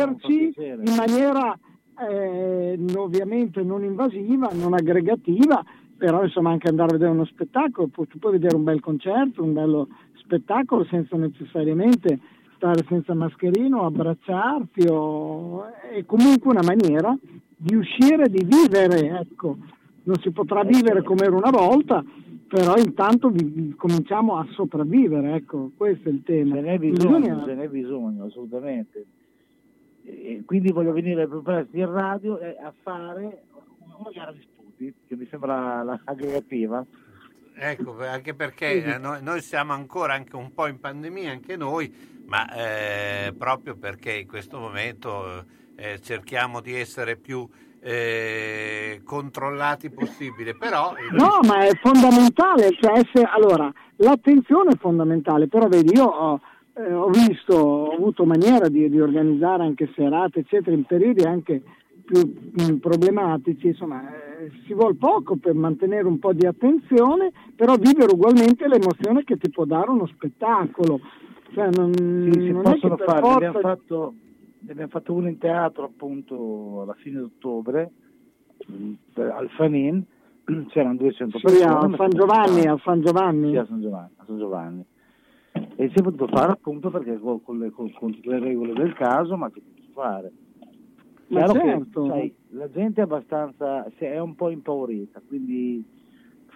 aprirci in maniera eh, ovviamente non invasiva, non aggregativa, però insomma anche andare a vedere uno spettacolo, pu- tu puoi vedere un bel concerto, un bello spettacolo senza necessariamente stare senza mascherino, abbracciarti o... è comunque una maniera di uscire, di vivere, ecco, non si potrà vivere come era una volta, però intanto vi, vi cominciamo a sopravvivere, ecco, questo è il tema. Ce n'è bisogno, Bisogna... ce n'è bisogno, assolutamente e quindi voglio venire più presto in radio a fare una gara di sputi, che mi sembra l'aggregativa. Ecco, anche perché eh, noi, noi, siamo ancora anche un po' in pandemia, anche noi, ma eh, proprio perché in questo momento eh, cerchiamo di essere più eh, controllati possibile. Però... No, ma è fondamentale, cioè essere, allora, l'attenzione è fondamentale, però vedi, io ho eh, ho visto, ho avuto maniera di, di, organizzare anche serate, eccetera, in periodi anche più, più problematici, insomma, eh, si vuole poco per mantenere un po' di attenzione, però vivere ugualmente l'emozione che ti può dare uno spettacolo. Cioè, non, sì, si possono fare, forza... ne, abbiamo fatto, ne abbiamo fatto uno in teatro appunto alla fine d'ottobre, al Fanin, *clears throat* c'erano 200 persone. Sì, a San Giovanni, a San Giovanni. Sì, a San Giovanni. A San Giovanni e si è potuto fare appunto perché con, con, le, con, con le, regole del caso, ma si è potuto fare. Ma certo. che, sai, la gente è abbastanza, è un po' impaurita, quindi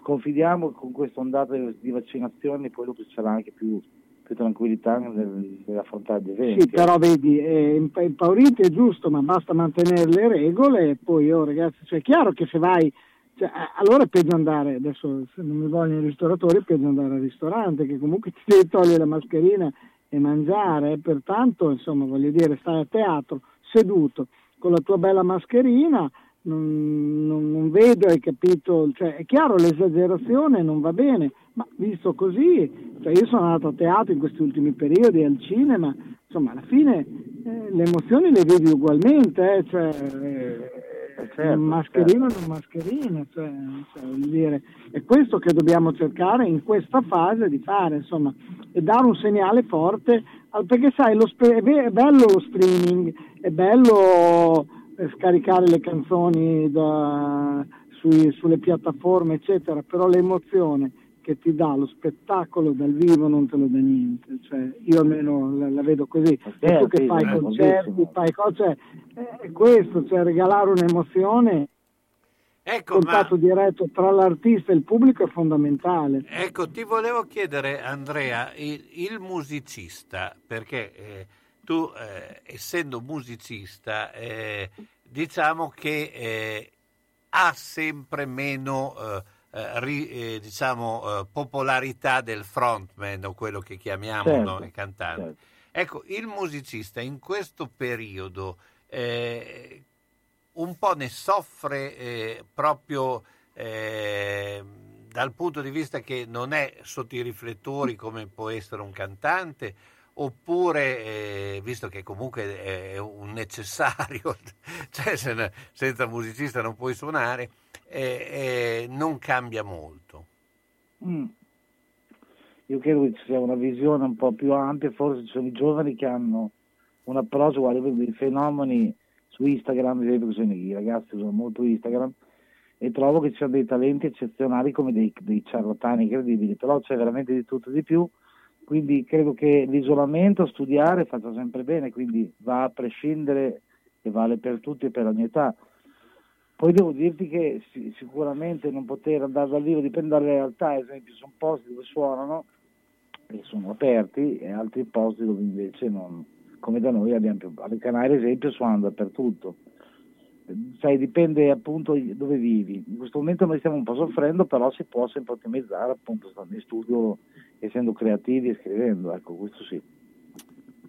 confidiamo con questa ondata di vaccinazioni, poi dopo ci sarà anche più, più tranquillità nel, nell'affrontare gli eventi. Sì, però vedi, eh, impauriti è giusto, ma basta mantenere le regole e poi, oh ragazzi, cioè è chiaro che se vai cioè, allora è peggio andare, adesso se non mi vogliono i ristoratori, è peggio andare al ristorante, che comunque *laughs* ti devi togliere la mascherina e mangiare, pertanto insomma voglio dire, stai a teatro seduto con la tua bella mascherina, non, non, non vedo, hai capito, cioè, è chiaro l'esagerazione non va bene, ma visto così, cioè, io sono andato a teatro in questi ultimi periodi, al cinema, insomma alla fine eh, le emozioni le vedi ugualmente, eh, cioè, eh, certo, mascherina certo. non mascherina, cioè, cioè, dire, è questo che dobbiamo cercare in questa fase di fare, insomma, e dare un segnale forte, perché sai, spe- è bello lo streaming, è bello eh, scaricare le canzoni da, sui, sulle piattaforme, eccetera, però l'emozione che ti dà lo spettacolo dal vivo non te lo dà niente, cioè, io almeno la, la vedo così, eh, tu che fai concerti, fai cose, cioè, è questo, cioè regalare un'emozione Ecco, contatto ma... diretto tra l'artista e il pubblico è fondamentale. Ecco, ti volevo chiedere, Andrea, il, il musicista, perché eh, tu, eh, essendo musicista, eh, diciamo che eh, ha sempre meno eh, ri, eh, diciamo, eh, popolarità del frontman o quello che chiamiamo certo, no, i cantanti. Certo. Ecco, il musicista in questo periodo eh, un po' ne soffre eh, proprio dal punto di vista che non è sotto i riflettori come può essere un cantante oppure, eh, visto che comunque è un necessario, *laughs* cioè se, senza musicista non puoi suonare, eh, eh, non cambia molto. Mm. Io credo che ci sia una visione un po' più ampia, forse ci sono i giovani che hanno un approccio, guarda, dei fenomeni su Instagram, i ragazzi usano molto Instagram, e trovo che ci siano dei talenti eccezionali come dei, dei ciarlatani incredibili, però c'è veramente di tutto e di più, quindi credo che l'isolamento, studiare faccia sempre bene, quindi va a prescindere e vale per tutti e per ogni età. Poi devo dirti che sicuramente non poter andare dal vivo dipende dalla realtà, ad esempio sono posti dove suonano e sono aperti e altri posti dove invece non, come da noi abbiamo più, alle Canarie ad esempio suonano dappertutto sai, dipende appunto dove vivi. In questo momento noi stiamo un po' soffrendo, però si può sempre ottimizzare appunto stando in studio, essendo creativi e scrivendo, ecco, questo sì.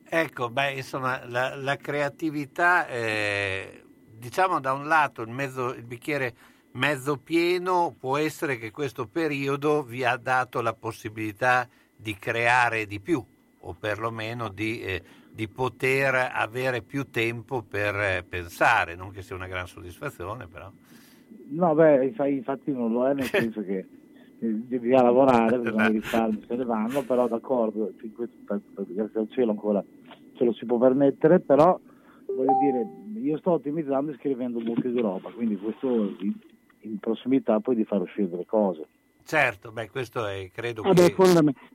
Ecco, beh, insomma, la, la creatività, eh, diciamo da un lato il, mezzo, il bicchiere mezzo pieno può essere che questo periodo vi ha dato la possibilità di creare di più o perlomeno di eh, di poter avere più tempo per eh, pensare, non che sia una gran soddisfazione però. No, beh, infatti non lo è, nel senso che *laughs* devi lavorare, perché i risparmi se ne vanno, però d'accordo, grazie al cielo ancora ce lo si può permettere, però voglio dire, io sto ottimizzando e scrivendo molto di roba, quindi questo in prossimità poi di far uscire delle cose. Certo, beh, questo è, credo eh beh,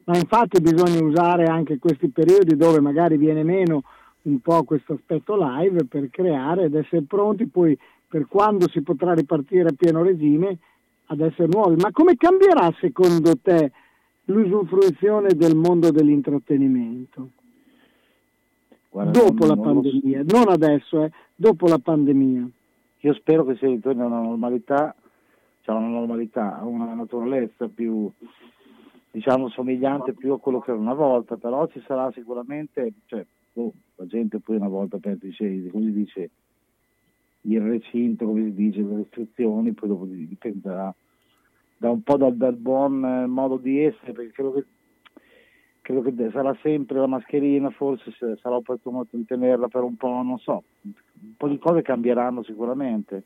Ma infatti bisogna usare anche questi periodi dove magari viene meno un po' questo aspetto live per creare ed essere pronti poi per quando si potrà ripartire a pieno regime ad essere nuovi. Ma come cambierà secondo te l'usufruizione del mondo dell'intrattenimento? Guarda, dopo non, la non pandemia, so. non adesso, eh, dopo la pandemia. Io spero che si ritorni a una normalità c'è una normalità, una naturalezza più diciamo somigliante più a quello che era una volta, però ci sarà sicuramente, cioè, oh, la gente poi una volta pensa, dice, così dice il recinto, come si dice, le restrizioni, poi dopo dipenderà da un po' dal, dal buon eh, modo di essere, perché credo che, credo che sarà sempre la mascherina, forse sarà opportuno tenerla per un po', non so, un po' di cose cambieranno sicuramente.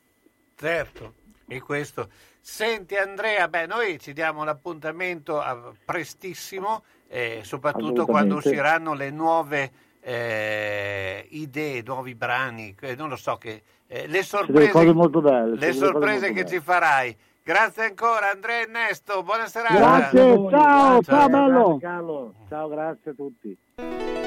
Certo e questo. Senti Andrea, beh, noi ci diamo l'appuntamento a prestissimo, eh, soprattutto quando usciranno le nuove eh, idee, nuovi brani, eh, non lo so che eh, le sorprese, belle, le sorprese che belle. ci farai. Grazie ancora Andrea Ernesto, buona serata. Grazie, ciao, ciao, ciao bello. Ciao, grazie a tutti.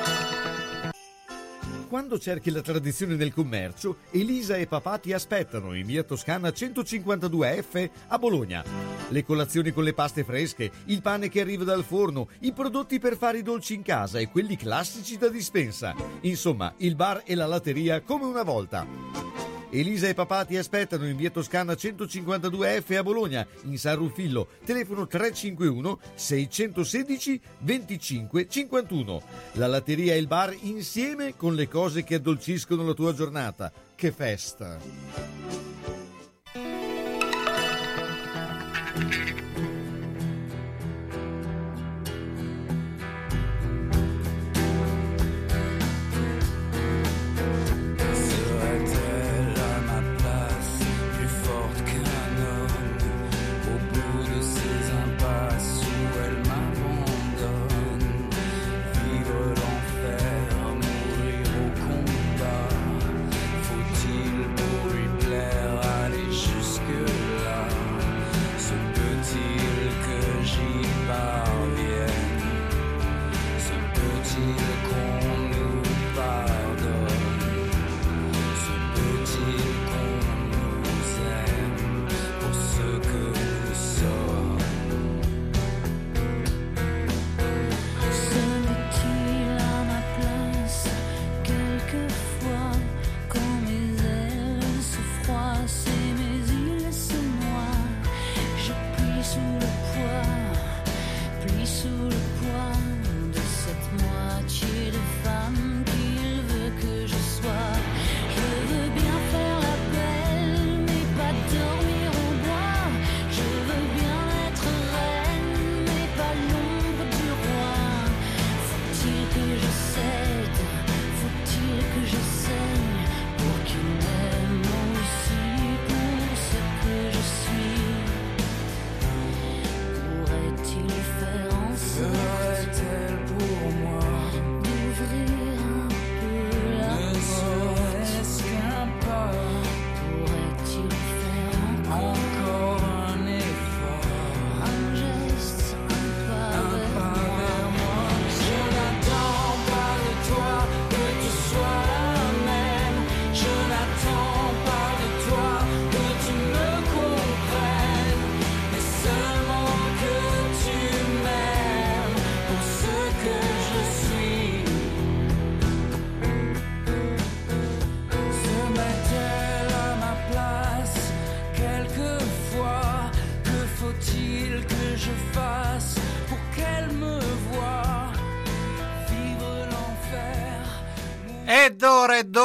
Quando cerchi la tradizione nel commercio, Elisa e papà ti aspettano in via Toscana 152F a Bologna. Le colazioni con le paste fresche, il pane che arriva dal forno, i prodotti per fare i dolci in casa e quelli classici da dispensa. Insomma, il bar e la latteria come una volta. Elisa e papà ti aspettano in via Toscana 152F a Bologna, in San Ruffillo, telefono 351 616 25 51. La latteria e il bar insieme con le cose che addolciscono la tua giornata. Che festa!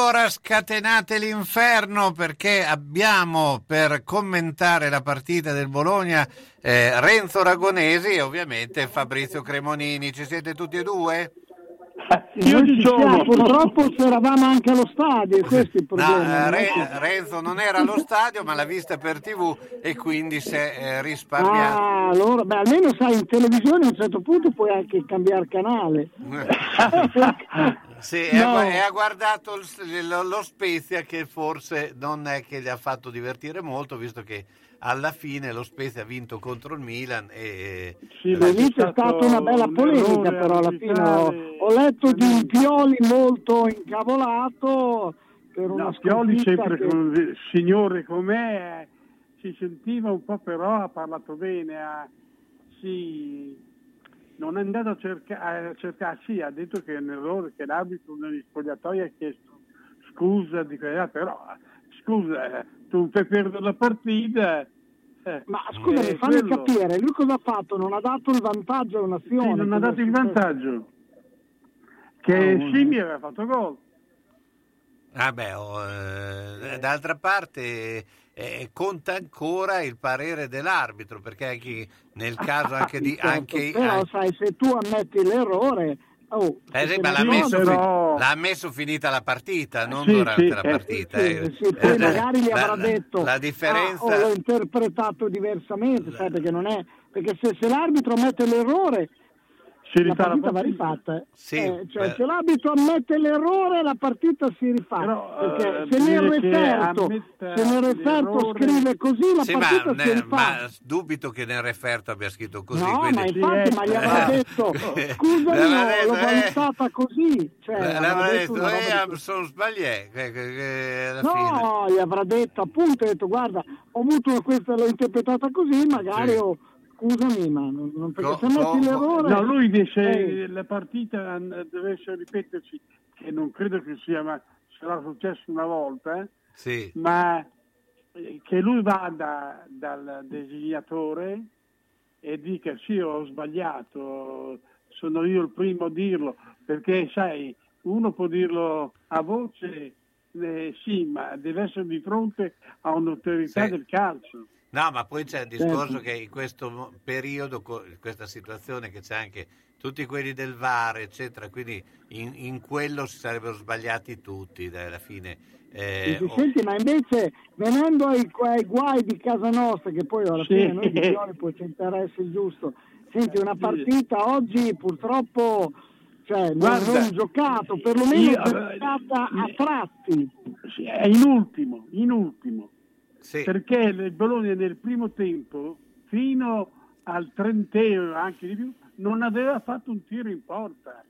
Ed ora scatenate l'inferno perché abbiamo per commentare la partita del Bologna eh, Renzo Ragonesi e ovviamente Fabrizio Cremonini. Ci siete tutti e due? Io ci sono. Purtroppo eravamo anche allo stadio, questo è il problema. No, eh, Re- Renzo non era allo stadio, ma l'ha vista per tv e quindi si è eh, risparmiato. Ah, allora, beh, almeno sai, in televisione a un certo punto puoi anche cambiare canale. Sì, *laughs* no. e ha guardato lo Spezia che forse non è che gli ha fatto divertire molto, visto che alla fine lo Spezia ha vinto contro il Milan e sì, la... lì c'è stata una bella polemica però alla fine ho, ho, letto di un Pioli molto incavolato per una no, Pioli sempre che... con signore com'è si sentiva un po' però ha parlato bene ha, sì, non è andato a, cerca- a cercare, sì, ha detto che è un errore, che l'arbitro negli spogliatoi ha chiesto scusa di quella, però scusa, tu fai perdere la partita. Eh, Ma scusa, mi fammi quello... capire, lui cosa ha fatto? Non ha dato il vantaggio a un'azione? Sì, non ha dato il vantaggio. Che oh, Simi aveva fatto gol. Vabbè, ah oh, eh, d'altra parte eh, conta ancora il parere dell'arbitro, perché anche nel caso anche di... Certo, anche, però anche... sai, se tu ammetti l'errore... Oh, eh sì, ma l'ha messo, però... l'ha messo, finita la partita, non sì, durante sì, la eh, partita. Eh, sì, poi magari gli avrà la, detto la differenza... Ah, l'ho interpretato diversamente, sai, perché non è... Perché se, se l'arbitro mette l'errore Si la partita va rifatta. Sì, Eh, cioè, se l'arbitro ammette l'errore, la partita si rifà. Però, Perché eh, se nel referto, se nel referto scrive così, la Sì, ma, partita si ne- rifà. ma dubito che nel referto abbia scritto così. no, quindi- ma infatti, ma gli avrà Eh. detto, *laughs* scusami, avrà l'ho- detto, l'ho eh. valutata così. Cioè, Le- le avrà avrà detto detto, eh, di sono sbagliato. che- che alla fine. No, gli avrà detto appunto, ha detto guarda, ho avuto questa, l'ho interpretata così, magari Sì. ho, scusami, ma non, non- perché Co- se metti co- l'errore... No, lui dice Eh, la partita eh, dovesse ripetersi, che non credo che sia, ma sarà successo una volta, eh, Sì. ma eh, che lui vada dal designatore e dica sì ho sbagliato, sono io il primo a dirlo, perché sai, uno può dirlo a voce, eh, sì, ma deve essere di fronte a un'autorità Sì. del calcio. No, ma poi c'è il discorso Certo. che in questo periodo, in questa situazione, che c'è anche tutti quelli del VAR, eccetera, quindi in, in quello si sarebbero sbagliati tutti dai, alla fine. Eh, Dici, oh, Senti, ma invece venendo ai, ai guai di casa nostra, che poi alla Sì. fine noi di Pioli poi ci interessa il giusto, senti una partita oggi purtroppo cioè, non, Guarda, non giocato, perlomeno io- giocata a tratti. Sì, è in ultimo, in ultimo. Sì. Perché il Bologna nel primo tempo, fino al trentesimo, anche di più, non aveva fatto un tiro in porta.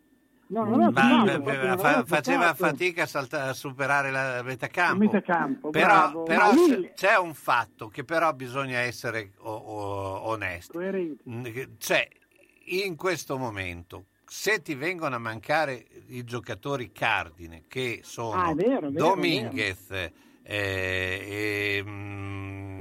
No, non ma- beh, proprio beh, non fa- faceva fatica a, salta- a superare la metacampo. Il metacampo, però, bravo. però Ma lì- c'è- un fatto che però bisogna essere o- o- onesti. Coerenti. Mm, Cioè, in questo momento, se ti vengono a mancare i giocatori cardine, che sono Ah, è vero, è vero, Eh, e, mm,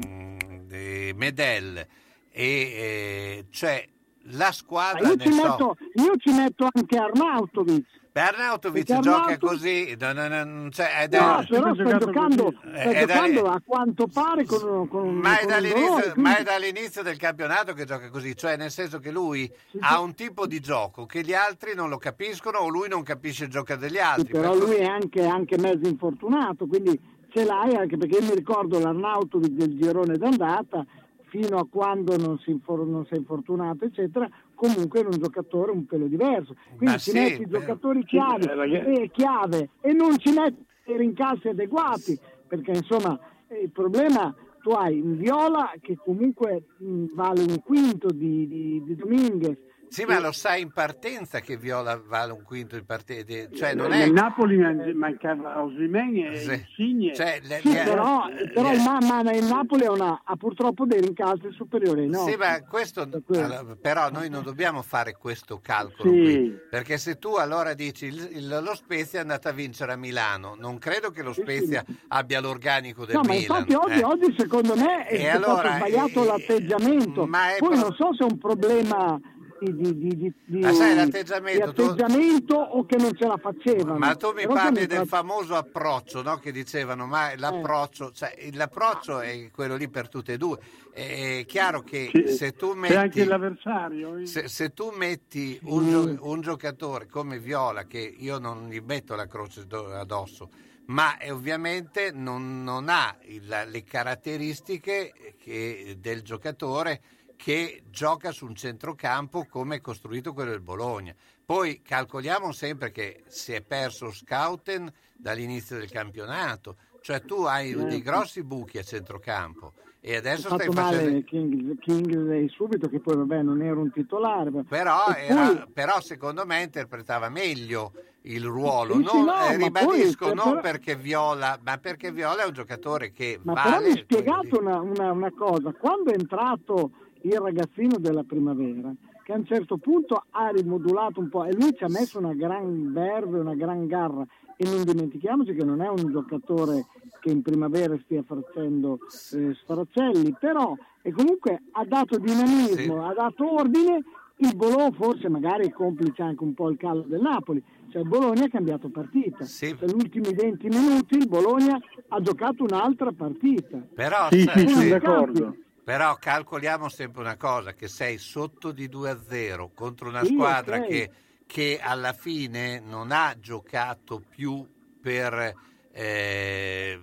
e Medel, e, eh, cioè la Ma squadra, io, ne ci so, metto, io ci metto anche Arnautovic. Bernautovic Perché gioca Arnautovic- così, no, no, no, cioè, ed è- No, però sta giocando, così. sta Eh, è da- giocando a quanto pare con, un- con, ma è, dall'inizio, dolore, ma quindi- è dall'inizio del campionato che gioca così, cioè nel senso che lui Sì, ha sì. un tipo di gioco che gli altri non lo capiscono o lui non capisce il gioco degli Sì, altri. però per cui- lui è anche, anche mezzo infortunato, quindi ce l'hai anche perché io mi ricordo l'Arnautovic del girone d'andata, fino a quando non si, non si è infortunato, eccetera, comunque era un giocatore un pelo diverso. Quindi Ma ci sì, metti i però- giocatori chiave, eh, ragazzi. e chiave e non ci metti i rincalzi adeguati, perché insomma eh, il problema tu hai un Viola che comunque mh, vale un quinto di, di, di Dominguez. Sì, ma lo sai in partenza che Viola vale un quinto in partenza, cioè non Nel è... Napoli man- mancava Osimhen e Sì. Insigne. Cioè, le- Sì, le- però, le- però il Mamma il Napoli una- ha purtroppo dei rincalzi superiori nostri. Sì, ma questo, allora, però noi non dobbiamo fare questo calcolo Sì. qui, perché se tu allora dici il- lo Spezia è andato a vincere a Milano, non credo che lo Spezia sì. abbia l'organico del No, ma Milan. infatti oggi, eh. oggi secondo me è E stato allora, sbagliato eh, l'atteggiamento. ma Poi pro- non so se è un problema di, di, di, di- di- Ma sai, di l'atteggiamento, tu- atteggiamento o che non ce la facevano. Ma tu mi Però parli sono del famoso approccio, no? Che dicevano, ma l'approccio, cioè, l'approccio è quello lì per tutte e due. È chiaro che Sì, se tu metti... anche l'avversario. eh. Se, se tu metti un, gio- un giocatore come Viola, che io non gli metto la croce do- addosso, ma ovviamente non, non ha il- le caratteristiche che- del giocatore che gioca su un centrocampo come è costruito quello del Bologna. Poi calcoliamo sempre che si è perso Scouten dall'inizio del campionato, cioè tu hai Certo. dei grossi buchi a centrocampo e adesso stai fatto male facendo... King, King subito che poi vabbè non era un titolare. Però, era- poi- però secondo me interpretava meglio il ruolo. Sì, sì, Non- no, eh, ribadisco, poi- non però- perché Viola, ma perché Viola è un giocatore che Ma vale. però mi hai spiegato una, una- una cosa, quando è entrato il ragazzino della primavera, che a un certo punto ha rimodulato un po' e lui ci ha messo una gran verve, una gran garra e non dimentichiamoci che non è un giocatore che in primavera stia facendo eh, sfracelli, però e comunque ha dato dinamismo, ha dato ordine, il Bologna forse magari è complice anche un po' il callo del Napoli, cioè il Bologna ha cambiato partita, Sì. per gli ultimi 20 minuti il Bologna ha giocato un'altra partita. Però, Sì, sì, sì. d'accordo. Però calcoliamo sempre una cosa, che sei sotto di 2 a 0 contro una Sì, squadra ok. che, che alla fine non ha giocato più per eh,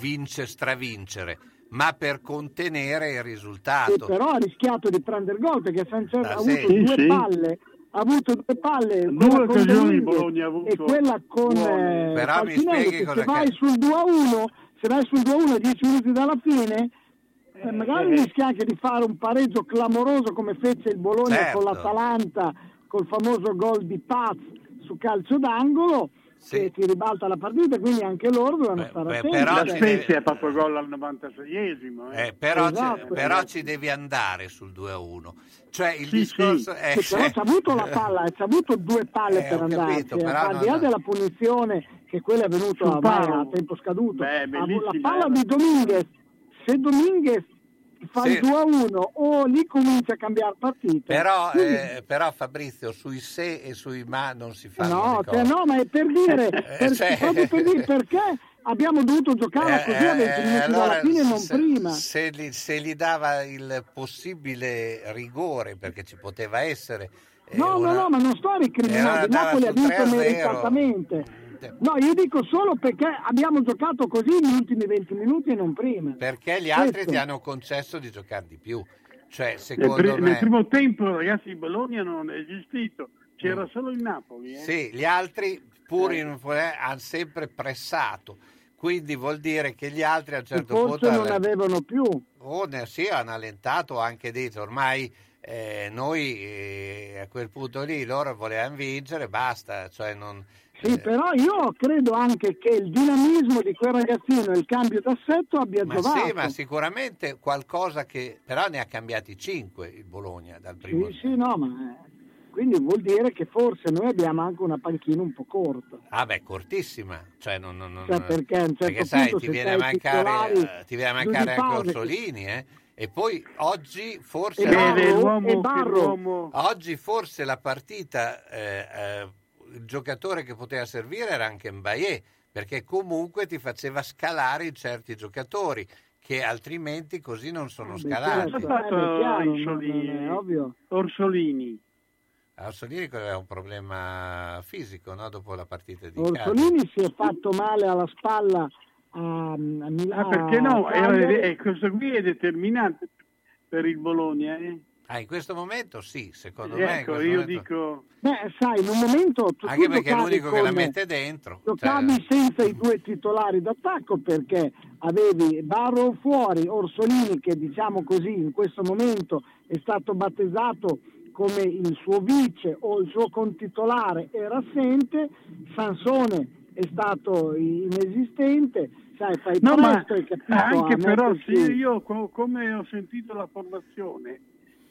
vince, stravincere, ma per contenere il Sì, risultato. però ha rischiato di prendere gol perché Sanchez Ah, ha sì. avuto Sì, due sì. palle ha avuto due palle, due occasioni Bologna ha avuto e quella con eh, Però mi spieghi cosa se vai che... sul 2 a 1, se vai sul 2 a 1 a 10 minuti dalla fine, eh, magari eh. rischia anche di fare un pareggio clamoroso come fece il Bologna Certo. con l'Atalanta col famoso gol di Paz su calcio d'angolo Sì. che ti ribalta la partita, quindi anche loro devono Beh, stare beh, attenti. però La cioè, deve- Spezia ha fatto gol al 96esimo. Eh. Eh, però, Esatto. ci, però ci devi andare sul 2 a 1. Cioè il Sì, discorso è... Sì, però ci ha avuto la *laughs* palla, ci ha avuto due palle Eh, per eh. però al di là della punizione, che quella è venuta a tempo scaduto, Beh, ha avuto la palla eh. di Dominguez, se Dominguez fa Sì. il 2 a 1 o lì comincia a cambiare partita. Però, Quindi- eh, però Fabrizio, sui se e sui ma non si fanno No, cioè, no, ma è per dire, *laughs* Eh, per- cioè- proprio per dire *laughs* perché abbiamo dovuto giocarla Eh, così a 20 eh, minuti allora, dalla fine, non se, prima. Se gli, se gli dava il possibile rigore, perché ci poteva essere... No, una- no, no, ma non sto a il Napoli ha vinto 3-0. Meritatamente. No, io dico solo perché abbiamo giocato così gli ultimi 20 minuti e non prima. Perché gli altri Questo. ti hanno concesso di giocare di più. Cioè, Nel, secondo nel me... primo tempo, ragazzi, il Bologna non è esistito, c'era solo il Napoli. Eh. Sì, gli altri pur in hanno sempre pressato. Quindi vuol dire che gli altri a un certo punto Forse non hanno- avevano più. o ne- sì, hanno allentato anche detto ormai eh, noi eh, a quel punto lì loro volevano vincere, basta, cioè non, Sì, però io credo anche che il dinamismo di quel ragazzino e il cambio d'assetto abbia ma giovato. sì, ma sicuramente qualcosa che però ne ha cambiati 5 il Bologna dal primo Sì, sì, no, ma eh, quindi vuol dire che forse noi abbiamo anche una panchina un po' corta. Ah beh, cortissima, cioè non, non- non- Cioè, perché a un certo perché sai, punto ti viene mancare, eh, ti viene a mancare anche Orsolini, eh? E poi oggi forse, E la, Barro, l'uomo, e che Barro. l'uomo- oggi forse la partita, eh, eh, il giocatore che poteva servire era anche Mbaye, perché comunque ti faceva scalare in certi giocatori che altrimenti così non sono scalati. Cosa ha fatto eh, Orsolini? non- non è ovvio. Orsolini. Orsolini aveva un problema fisico no? dopo la partita di Orsolini si è fatto male alla spalla a, a Milano. Ah, perché no? Era- eh, questo qui è determinante per il Bologna. Eh? Ah, in questo momento sì, secondo me. in Ecco, io momento- dico... Beh, sai, in un momento tu, Anche tu perché è l'unico che la mette dentro. Giocavi Cioè, senza i due titolari d'attacco perché avevi Barro fuori, Orsolini che diciamo così in questo momento è stato battezzato come il suo vice o il suo contitolare era assente, Sansone è stato inesistente, sai, fai No, ma presto, hai capito, anche però sì, io co- come ho sentito la formazione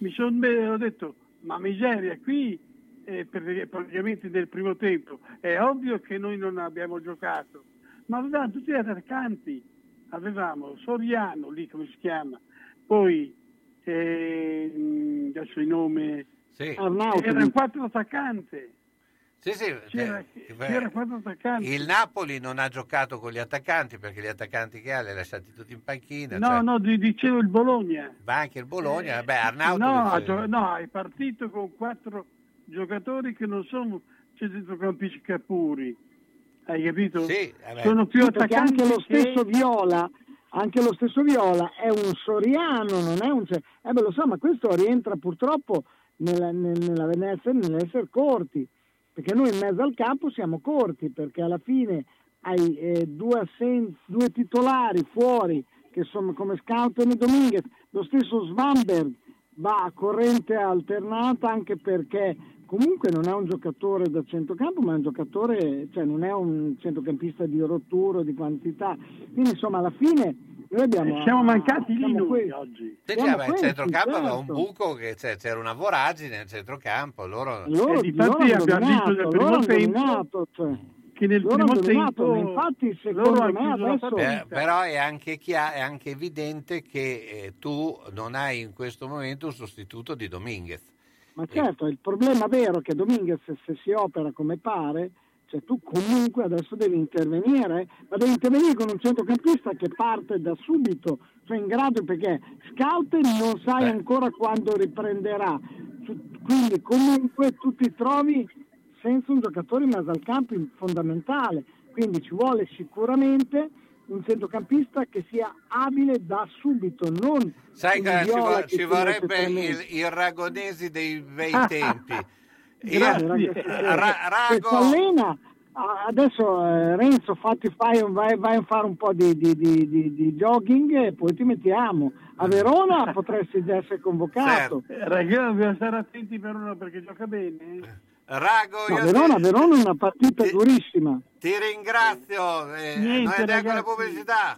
mi sono ho detto ma miseria qui eh, praticamente nel primo tempo è ovvio che noi non abbiamo giocato ma avevamo tutti gli attaccanti avevamo Soriano lì come si chiama poi eh, adesso il nome sì. Arnautovic. erano quattro attaccanti Sì, sì, c'era, eh, c'era quattro attaccanti Il Napoli non ha giocato con gli attaccanti perché gli attaccanti che ha li ha lasciati tutti in panchina. no cioè, no di- dicevo il Bologna Va anche il Bologna, beh, No, Arnautovic. ha gio- no, è partito con quattro giocatori che non sono centrocampisti puri, hai capito? Sì, vabbè. sono più attaccanti anche lo che- stesso Viola anche lo stesso Viola è un Soriano non è un eh beh, lo so ma questo rientra purtroppo nella, nel- nella Venezia nell'essere corti perché noi in mezzo al campo siamo corti perché alla fine hai eh, due, assen- due titolari fuori che sono come Scouten e Dominguez lo stesso Svanberg va a corrente alternata anche perché comunque non è un giocatore da centrocampo ma è un giocatore, cioè non è un centrocampista di rottura o di quantità quindi insomma alla fine noi abbiamo siamo mancati lì siamo noi oggi. Sì, siamo sì, vabbè, il centrocampo aveva un certo. buco, che c'è- c'era una voragine nel centrocampo. Loro... loro, E difatti loro hanno abbiamo visto nel primo loro hanno tempo cioè. che nel Loro primo tempo ma infatti loro secondo hanno me adesso. Eh, però è anche, chia- è anche evidente che eh, tu non hai in questo momento un sostituto di Dominguez. Ma certo, il problema vero è che Dominguez se si opera come pare, cioè tu comunque adesso devi intervenire, ma devi intervenire con un centrocampista che parte da subito, cioè in grado perché Scout non sai Beh. ancora quando riprenderà, quindi comunque tu ti trovi senza un giocatore in mezzo al campo fondamentale, quindi ci vuole sicuramente un centrocampista che sia abile da subito, non Sai che ci, vo- che ci vorrebbe il, il Ragonesi dei bei tempi. Grazie. Ra- Rago. Allena, adesso eh, Renzo fatti, fai, vai, vai, a fare un po' di, di, di, di, jogging e poi ti mettiamo. A Verona *laughs* potresti già essere convocato. Certo. Eh, ragazzi, dobbiamo stare attenti per uno perché gioca bene. Rago, no, Verona, ti... Verona è una partita ti... durissima. Ti ringrazio. Eh, Niente, noi andiamo alla pubblicità.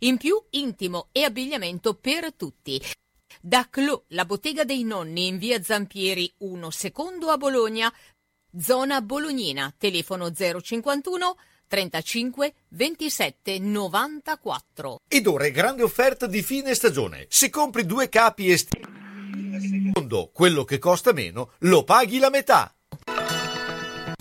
In più intimo e abbigliamento per tutti. Da Clo, la bottega dei nonni in via Zampieri 1 secondo a Bologna, zona Bolognina, telefono 051 35 27 94. Ed ora è grande offerta di fine stagione. Se compri due capi estivi, quello che costa meno, lo paghi la metà.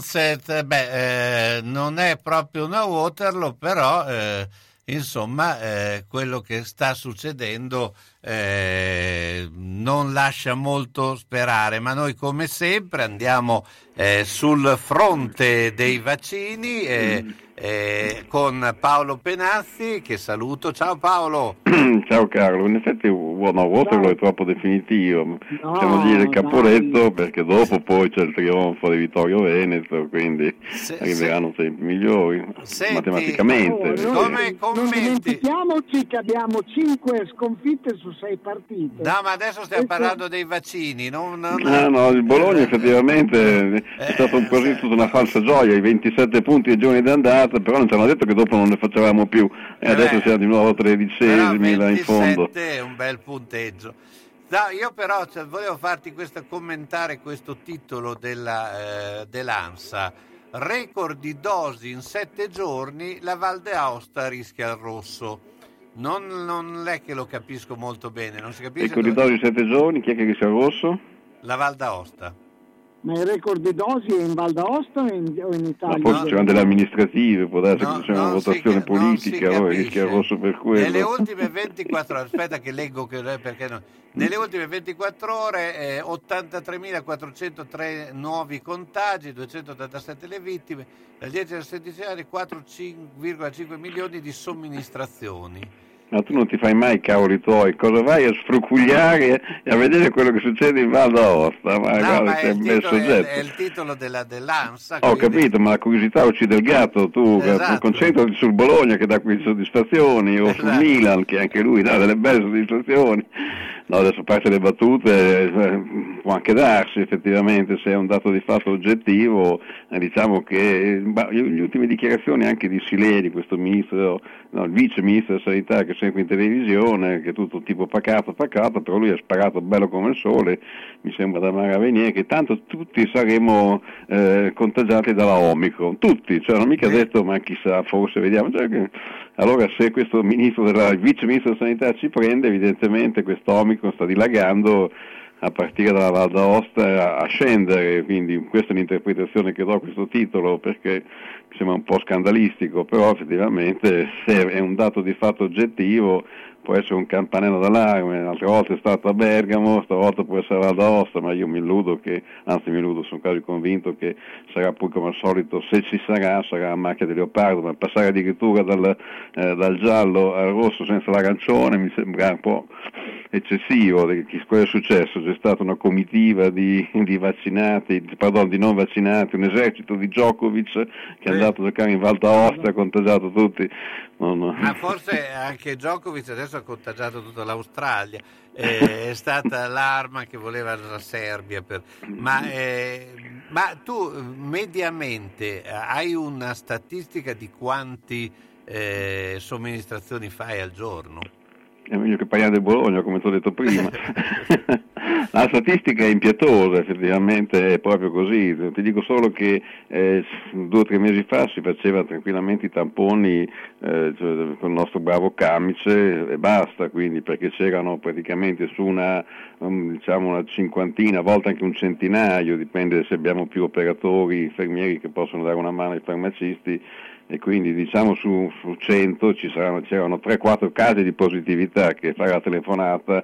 Sunset, beh, eh, non è proprio una Waterloo, però eh, insomma eh, quello che sta succedendo eh, non lascia molto sperare, ma noi come sempre andiamo eh, sul fronte dei vaccini. Mm eh, con Paolo Penazzi che saluto. Ciao Paolo. *clears throat* Ciao Carlo, in effetti Buono Waterloo è troppo definitivo, no, possiamo dire Caporetto no. perché dopo poi c'è il trionfo di Vittorio Veneto, quindi se, arriveranno se... sempre migliori Senti, matematicamente. Oh, come non dimentichiamoci che abbiamo 5 sconfitte su 6 partite. No, ma adesso stiamo Questo... parlando dei vaccini. Non, non... Ah, no, il Bologna effettivamente è stato un così tutta una falsa gioia, i 27 punti ai giorni d'andata giornata, però non ci hanno detto che dopo non ne facevamo più e eh adesso siamo di nuovo tredicesimi là in fondo. è un bel punteggio. No, io però cioè, volevo farti questo, commentare questo titolo della, eh, dell'ANSA. record di dosi in sette giorni, la Val d'Aosta rischia il rosso. Non, non è che lo capisco molto bene, non si capisce. Record di dosi in sette giorni, chi è che rischia il rosso? La Val d'Aosta. Ma il record di dosi è in Val d'Aosta o in, o in Italia? Ma poi c'erano delle amministrative, può darsi no, che c'è una votazione politica, allora rischia rosso per quello. Nelle ultime 24 ore, aspetta che leggo che, perché no. Nelle ultime 24 ore eh, 83.403 nuovi contagi, 287 le vittime, dal 10 al 16 anni 4,5 milioni di somministrazioni. Ma tu non ti fai mai i cavoli tuoi, cosa vai a sfrucugliare e a vedere quello che succede in Val d'Aosta? Ma, no, guarda, ma è, il titolo, è, è, il titolo della, dell'ANSA. Ho quindi... capito, ma la curiosità uccide il gatto, tu esatto. concentrati sul Bologna che dà qui soddisfazioni, o esatto. sul Milan che anche lui dà delle belle soddisfazioni. No, adesso a parte le battute, eh, può anche darsi effettivamente se è un dato di fatto oggettivo, eh, diciamo che le ultime dichiarazioni anche di Sileri, questo ministro, no, il vice ministro della sanità che sempre in televisione, che è tutto tipo pacato, pacato, però lui ha sparato bello come il sole, mi sembra da Maravenier, che tanto tutti saremo eh, contagiati dalla Omicron, tutti, cioè non mica detto ma chissà, forse vediamo, cioè allora se questo ministro della, il vice ministro della sanità ci prende, evidentemente questo Omicron sta dilagando a partire dalla Val d'Aosta a scendere, quindi questa è l'interpretazione che do a questo titolo perché mi sembra un po' scandalistico, però effettivamente se è un dato di fatto oggettivo può essere un campanello d'allarme, altre volte è stato a Bergamo, stavolta può essere a Val d'Aosta, ma io mi illudo che, anzi mi illudo, sono quasi convinto che sarà poi come al solito, se ci sarà, sarà a macchia di leopardo, ma passare addirittura dal, eh, dal giallo al rosso senza l'arancione mi sembra un po' eccessivo, cosa è successo? C'è stata una comitiva di, di vaccinati, pardon, di non vaccinati, un esercito di Djokovic che è andato a giocare in Val d'Aosta, ha contagiato tutti. No, no. Ma forse anche Djokovic adesso ha contagiato tutta l'Australia, eh, è stata l'arma che voleva la Serbia. Per... Ma, eh, ma, tu mediamente hai una statistica di quanti eh, somministrazioni fai al giorno? È meglio che parlare del Bologna, come ti ho detto prima. *laughs* La statistica è impietosa, effettivamente è proprio così. Ti dico solo che eh, due o tre mesi fa si faceva tranquillamente i tamponi eh, cioè, con il nostro bravo camice e basta, quindi perché c'erano praticamente su una, um, diciamo una cinquantina, a volte anche un centinaio, dipende se abbiamo più operatori, infermieri che possono dare una mano ai farmacisti e quindi diciamo su, su 100 ci saranno, c'erano 3-4 casi di positività che fare la telefonata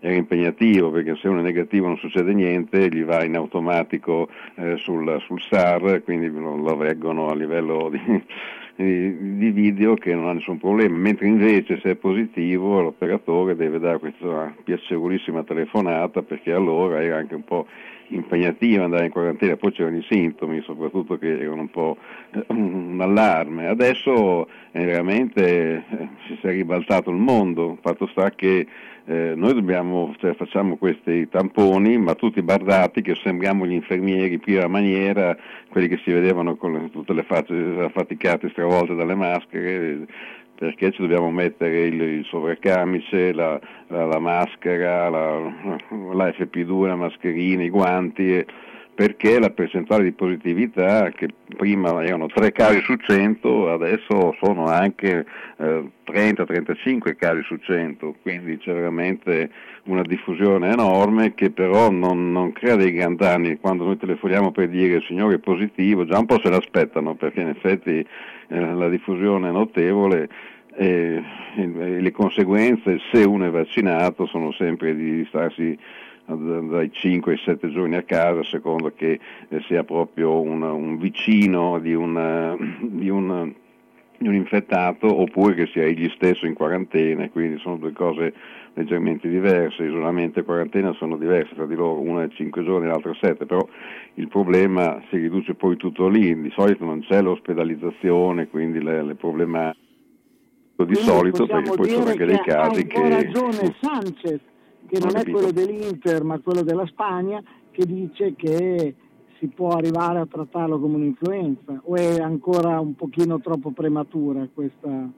era impegnativo perché se uno è negativo non succede niente, gli va in automatico eh, sul, sul, SAR, quindi lo, lo reggono a livello di, *laughs* di, di, video che non ha nessun problema, mentre invece se è positivo l'operatore deve dare questa piacevolissima telefonata perché allora era anche un po' impegnativa andare in quarantena, poi c'erano i sintomi soprattutto che erano un po' *clears throat* un allarme. Adesso eh, veramente eh, si è ribaltato il mondo, fatto sta che eh, noi dobbiamo, cioè, facciamo questi tamponi, ma tutti bardati che sembriamo gli infermieri prima maniera, quelli che si vedevano con le, tutte le facce affaticate, stravolte dalle maschere, perché ci dobbiamo mettere il, il sovraccamice, la, la, la maschera, la, la, FP2, la mascherina, i guanti, perché la percentuale di positività, che prima erano 3 casi su 100, adesso sono anche eh, 30-35 casi su 100, quindi c'è veramente una diffusione enorme che però non, non crea dei grandi danni. Quando noi telefoniamo per dire il signore è positivo, già un po' se l'aspettano, perché in effetti eh, la diffusione è notevole e, e, le conseguenze se uno è vaccinato sono sempre di starsi dai 5 ai 7 giorni a casa, a seconda che eh, sia proprio un, un vicino di, una, di, un, di, un, infettato oppure che sia egli stesso in quarantena, quindi sono due cose leggermente diverse, isolamento e quarantena sono diverse tra di loro, una è 5 giorni e l'altra 7, però il problema si riduce poi tutto lì, di solito non c'è l'ospedalizzazione, quindi le, le problematiche di quindi solito perché poi sono anche dei casi che... Ha ragione Sanchez, che non, non è quello dell'Inter ma quello della Spagna, che dice che si può arrivare a trattarlo come un'influenza o è ancora un pochino troppo prematura questa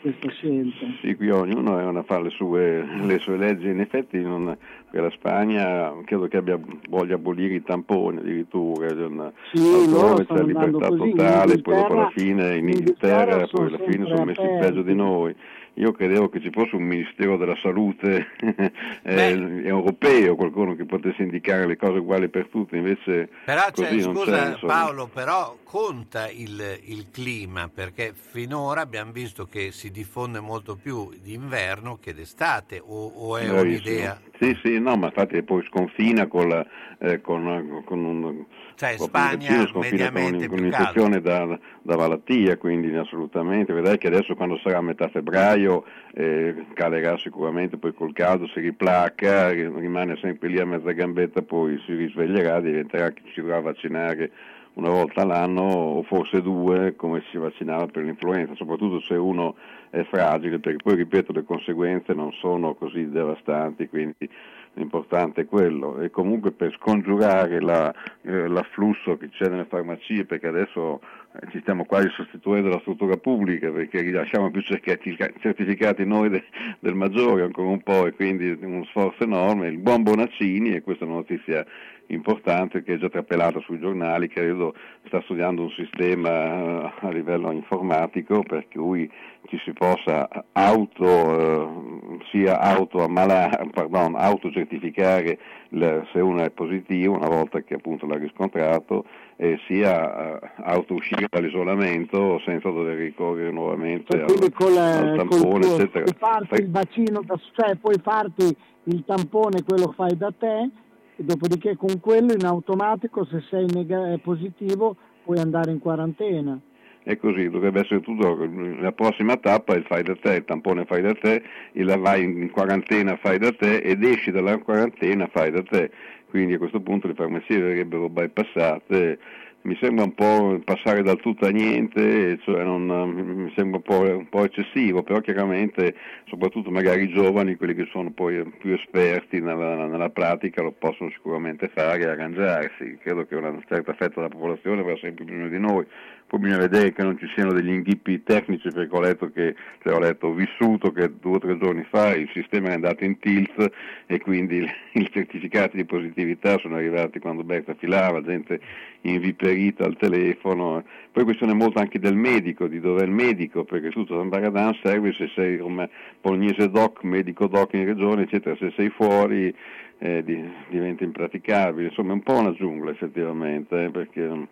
questa scelta. Sì, qui ognuno fa le sue, le sue leggi, in effetti non, per la Spagna credo che abbia, voglia abolire i tamponi addirittura, una, sì, loro c'è libertà totale, poi dopo alla fine in Inghilterra, in poi alla fine sono messi peggio di noi. Io credevo che ci fosse un Ministero della Salute *laughs* eh, europeo, qualcuno che potesse indicare le cose uguali per tutti, invece però così cioè, non scusa, c'è. Paolo, però conta il, il, clima, perché finora abbiamo visto che si diffonde molto più d'inverno che d'estate, o, o è Bravissimo. un'idea? Sì, sì, no, ma infatti poi sconfina con, la, eh, con, con un... Cioè Spagna mediamente con, un'infezione da, da, malattia, quindi assolutamente, vedrai che adesso quando sarà a metà febbraio eh, calerà sicuramente, poi col caldo si riplacca, rimane sempre lì a mezza gambetta, poi si risveglierà, diventerà che ci dovrà vaccinare una volta all'anno o forse due come si vaccinava per l'influenza, soprattutto se uno è fragile, perché poi ripeto le conseguenze non sono così devastanti, quindi l'importante è quello. E comunque per scongiurare la, eh, l'afflusso che c'è nelle farmacie perché adesso eh, ci stiamo quasi sostituendo la struttura pubblica perché rilasciamo più certificati noi de, del maggiore ancora un po' e quindi uno sforzo enorme, il buon Bonaccini e questa è una notizia importante che è già trapelata sui giornali, credo sta studiando un sistema eh, a livello informatico per cui ci si possa auto, eh, sia auto ammalare, pardon, autocertificare se uno è positivo una volta che appunto l'ha riscontrato e sia eh, auto uscire dall'isolamento senza dover ricorrere nuovamente al, la, al tampone, eccetera. Puoi farti il vaccino, cioè puoi farti il tampone, quello fai da te dopodiché con quello in automatico se sei neg- positivo puoi andare in quarantena. È così, dovrebbe essere tutto, la prossima tappa è il fai da te, il tampone fai da te, il vai in quarantena fai da te ed esci dalla quarantena fai da te, quindi a questo punto le farmacie verrebbero bypassate mi sembra un po' passare dal tutto a niente, cioè non, mi sembra un po', un po', eccessivo, però chiaramente soprattutto magari i giovani, quelli che sono poi più esperti nella, nella pratica, lo possono sicuramente fare e arrangiarsi. Credo che una certa fetta della popolazione avrà sempre bisogno di noi, bisogna vedere che non ci siano degli inghippi tecnici perché ho letto che, cioè ho letto, vissuto che due o tre giorni fa il sistema è andato in tilt e quindi *laughs* i certificati di positività sono arrivati quando Berta filava, gente inviperita al telefono, poi questione molto anche del medico, di dove è il medico, perché tutto San Baradan serve se sei come Polgnese doc, medico doc in regione, eccetera, se sei fuori eh, diventa impraticabile, insomma è un po' una giungla effettivamente, eh, perché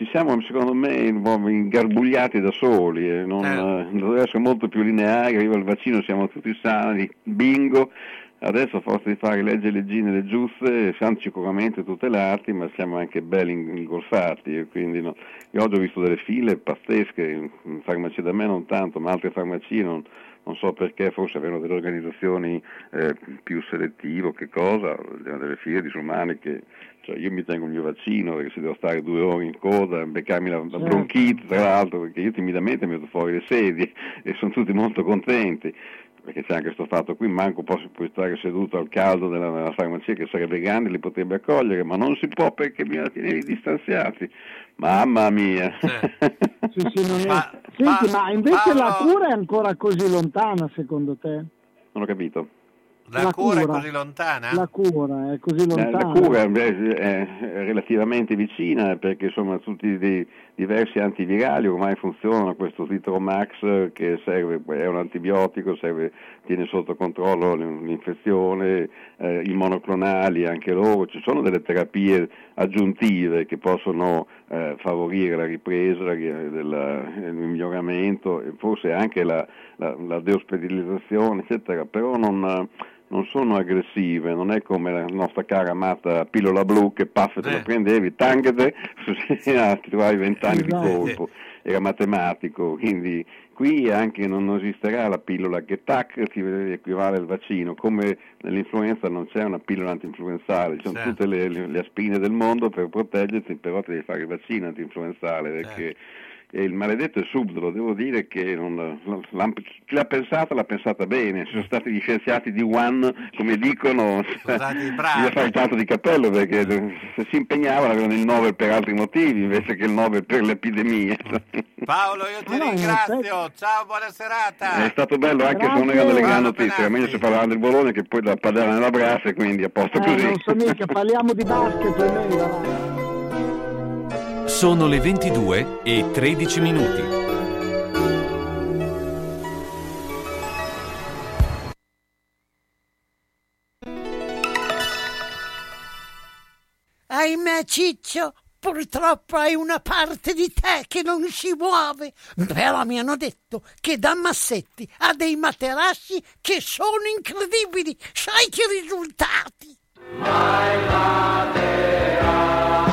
ci siamo secondo me ingarbugliati da soli, eh, non, eh. eh dovrebbe essere molto più lineare, arriva il vaccino, siamo tutti sani, bingo, adesso a forza di fare leggi e leggine le giuste siamo sicuramente tutelati ma siamo anche belli ingolfati, quindi no. io oggi ho visto delle file pazzesche, in farmacie da me non tanto, ma altre farmacie non, non so perché, forse avevano delle organizzazioni eh, più selettive o che cosa, delle file disumane che cioè io mi tengo il mio vaccino perché se devo stare due ore in coda, beccarmi la, la certo. bronchite tra l'altro, perché io timidamente metto fuori le sedie *laughs* e sono tutti molto contenti perché c'è anche questo fatto qui, manco posso puoi stare seduto al caldo della, della farmacia che sarebbe grande, li potrebbe accogliere, ma non si può perché bisogna tenere distanziati. Mamma mia! *laughs* Sì, sì, non è... ma, Senti, ma, ma invece ma, la cura è ancora così lontana secondo te? Non ho capito. La, la cura, cura, è così lontana? La cura è così lontana. La cura è, relativamente vicina perché sono tutti dei diversi antivirali ormai funzionano, questo Citromax che serve, è un antibiotico, serve, tiene sotto controllo l'infezione, eh, i monoclonali anche loro, ci sono delle terapie aggiuntive che possono eh, favorire la ripresa, il miglioramento e forse anche la, la, la deospedalizzazione, eccetera, però non non sono aggressive, non è come la nostra cara amata pillola blu che passa te la prendevi, tangete, *laughs* ti trovavi vent'anni di colpo, era matematico, quindi qui anche non esisterà la pillola che tac ti equivale al vaccino, come nell'influenza non c'è una pillola anti-influenzale, ci sono certo. tutte le, le, aspirine del mondo per proteggerti, però ti devi fare il vaccino anti-influenzale perché certo e il maledetto è subdolo, devo dire che non, chi l'ha pensata l'ha pensata bene, sono stati gli scienziati di One, come dicono, gli fare tanto di cappello perché se si impegnavano avevano il Nobel per altri motivi invece che il Nobel per le epidemie. Paolo, io ti ringrazio, ciao, buona serata. È stato bello anche Grazie. se non erano delle grandi notizie, meglio se parlavano del Bologna che poi da padella nella braccia, quindi a posto eh, così. Non so mica, parliamo di basket e meglio. Sono le 22 e 13 minuti. Ahimè Ciccio, purtroppo hai una parte di te che non si muove. Però mi hanno detto che da Massetti ha dei materassi che sono incredibili. Sai che risultati? Mai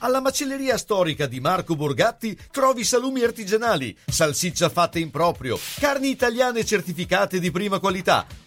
Alla macelleria storica di Marco Borgatti trovi salumi artigianali, salsiccia fatta in proprio, carni italiane certificate di prima qualità,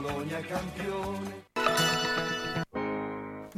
Bologna campione.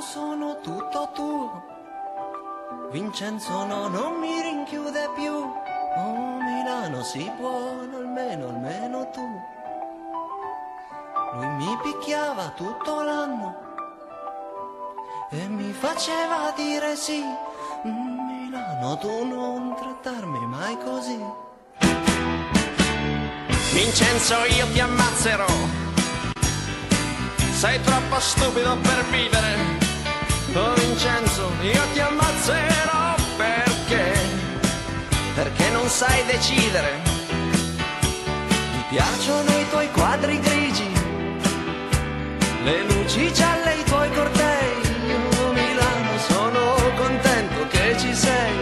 Sono tutto tuo. Vincenzo no, non mi rinchiude più. Oh, Milano si può, almeno, almeno tu. Lui mi picchiava tutto l'anno e mi faceva dire sì. Milano, tu non trattarmi mai così. Vincenzo, io ti ammazzerò sei troppo stupido per vivere. Oh Vincenzo, io ti ammazzerò perché? Perché non sai decidere. Mi piacciono i tuoi quadri grigi, le luci gialle, i tuoi cortei. Io Milano sono contento che ci sei.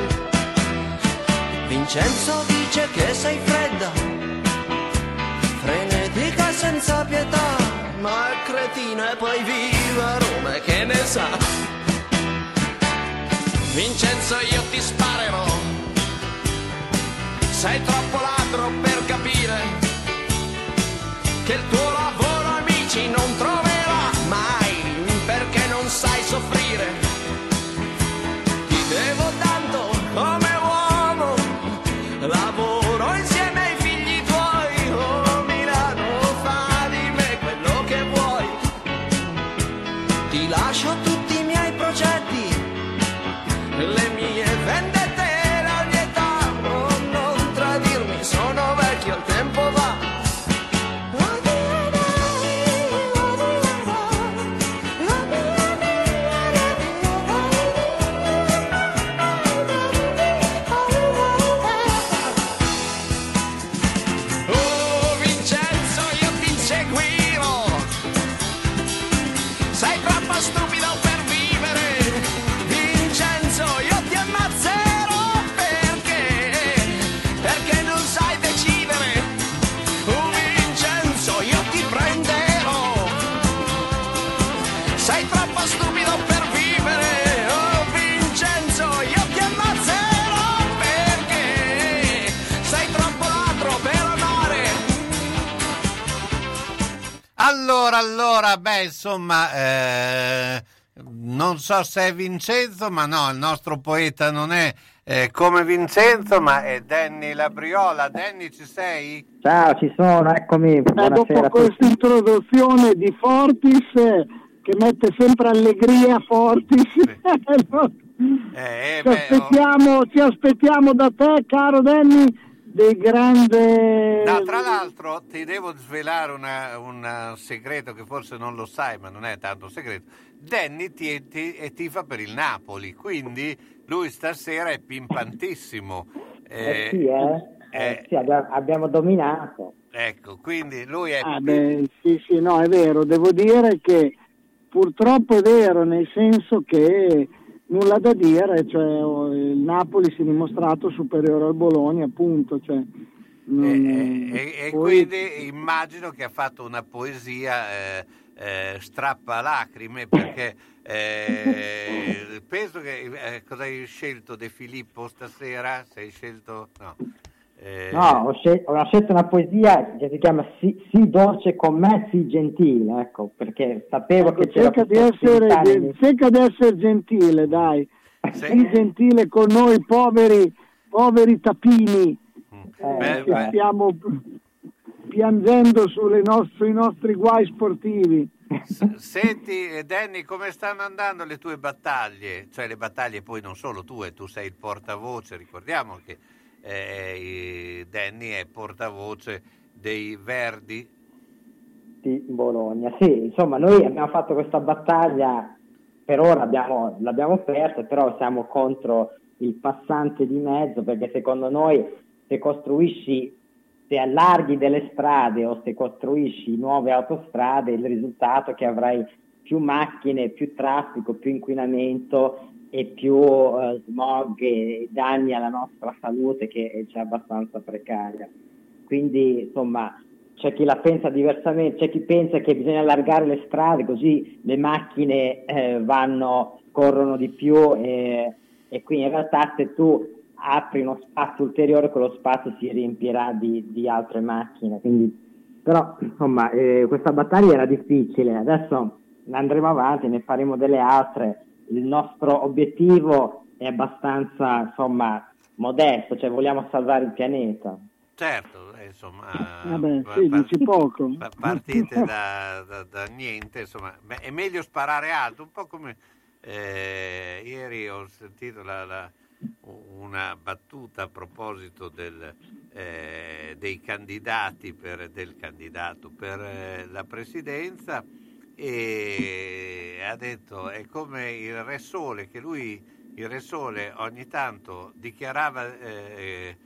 Vincenzo dice che sei fredda, frenetica senza pietà ma è cretino e poi viva Roma che ne sa Vincenzo io ti sparerò. Sei troppo ladro per capire che il tuo lavoro amici non troverà mai perché non sai soffrire Allora, beh, insomma, eh, non so se è Vincenzo, ma no, il nostro poeta non è eh, come Vincenzo, ma è Danny Labriola. Danny, ci sei? Ciao, ci sono, eccomi. Eh, dopo questa introduzione di Fortis, eh, che mette sempre allegria Fortis, *laughs* Eh, ci, aspettiamo, ci aspettiamo da te, caro Danny, dei grandi... No, tra l'altro ti devo svelare un segreto che forse non lo sai, ma non è tanto segreto. Danny ti, ti, ti tifa per il Napoli, quindi lui stasera è pimpantissimo. Eh, sì, eh? eh sì, abbiamo, abbiamo, dominato. Ecco, quindi lui è... Ah, beh, sì, sì, no, è vero. Devo dire che purtroppo è vero, nel senso che nulla da dire, cioè, il Napoli si è dimostrato superiore al Bologna, appunto. Cioè, non... e, e, e poi... quindi immagino che ha fatto una poesia eh, eh, strappa lacrime perché eh, *laughs* penso che eh, cosa hai scelto De Filippo stasera? Sei scelto no. Eh... No, ho scelto, ho scelto, una poesia che si chiama sì, sì, dolce con me, sì gentile, ecco, perché sapevo ecco, che c'era... Cerca di, essere, cerca di essere gentile, dai. Sì. Sii gentile con noi poveri, poveri tapini, eh, beh, che beh. stiamo piangendo sui nostri guai sportivi. Senti, Danny, come stanno andando le tue battaglie? Cioè le battaglie poi non solo tue, tu sei il portavoce, ricordiamo che eh, Danny è portavoce dei Verdi di Bologna. Sì, insomma, noi abbiamo fatto questa battaglia, per ora abbiamo, l'abbiamo persa, però siamo contro il passante di mezzo perché secondo noi se costruisci, se allarghi delle strade o se costruisci nuove autostrade, il risultato è che avrai più macchine, più traffico, più inquinamento e più uh, smog e danni alla nostra salute che è già abbastanza precaria. Quindi insomma c'è chi la pensa diversamente, c'è chi pensa che bisogna allargare le strade così le macchine eh, vanno, corrono di più e, e quindi in realtà se tu apri uno spazio ulteriore quello spazio si riempirà di, di altre macchine. Quindi, però insomma eh, questa battaglia era difficile, adesso andremo avanti, ne faremo delle altre il nostro obiettivo è abbastanza insomma, modesto, cioè vogliamo salvare il pianeta. Certo, eh, insomma, Vabbè, sì, dici poco. partite da, da, da, niente, insomma, beh, è meglio sparare alto, un po' come eh, ieri ho sentito la, la, una battuta a proposito del, eh, dei candidati per, del candidato per eh, la presidenza e ha detto è come il Re Sole che lui il Re Sole ogni tanto dichiarava eh,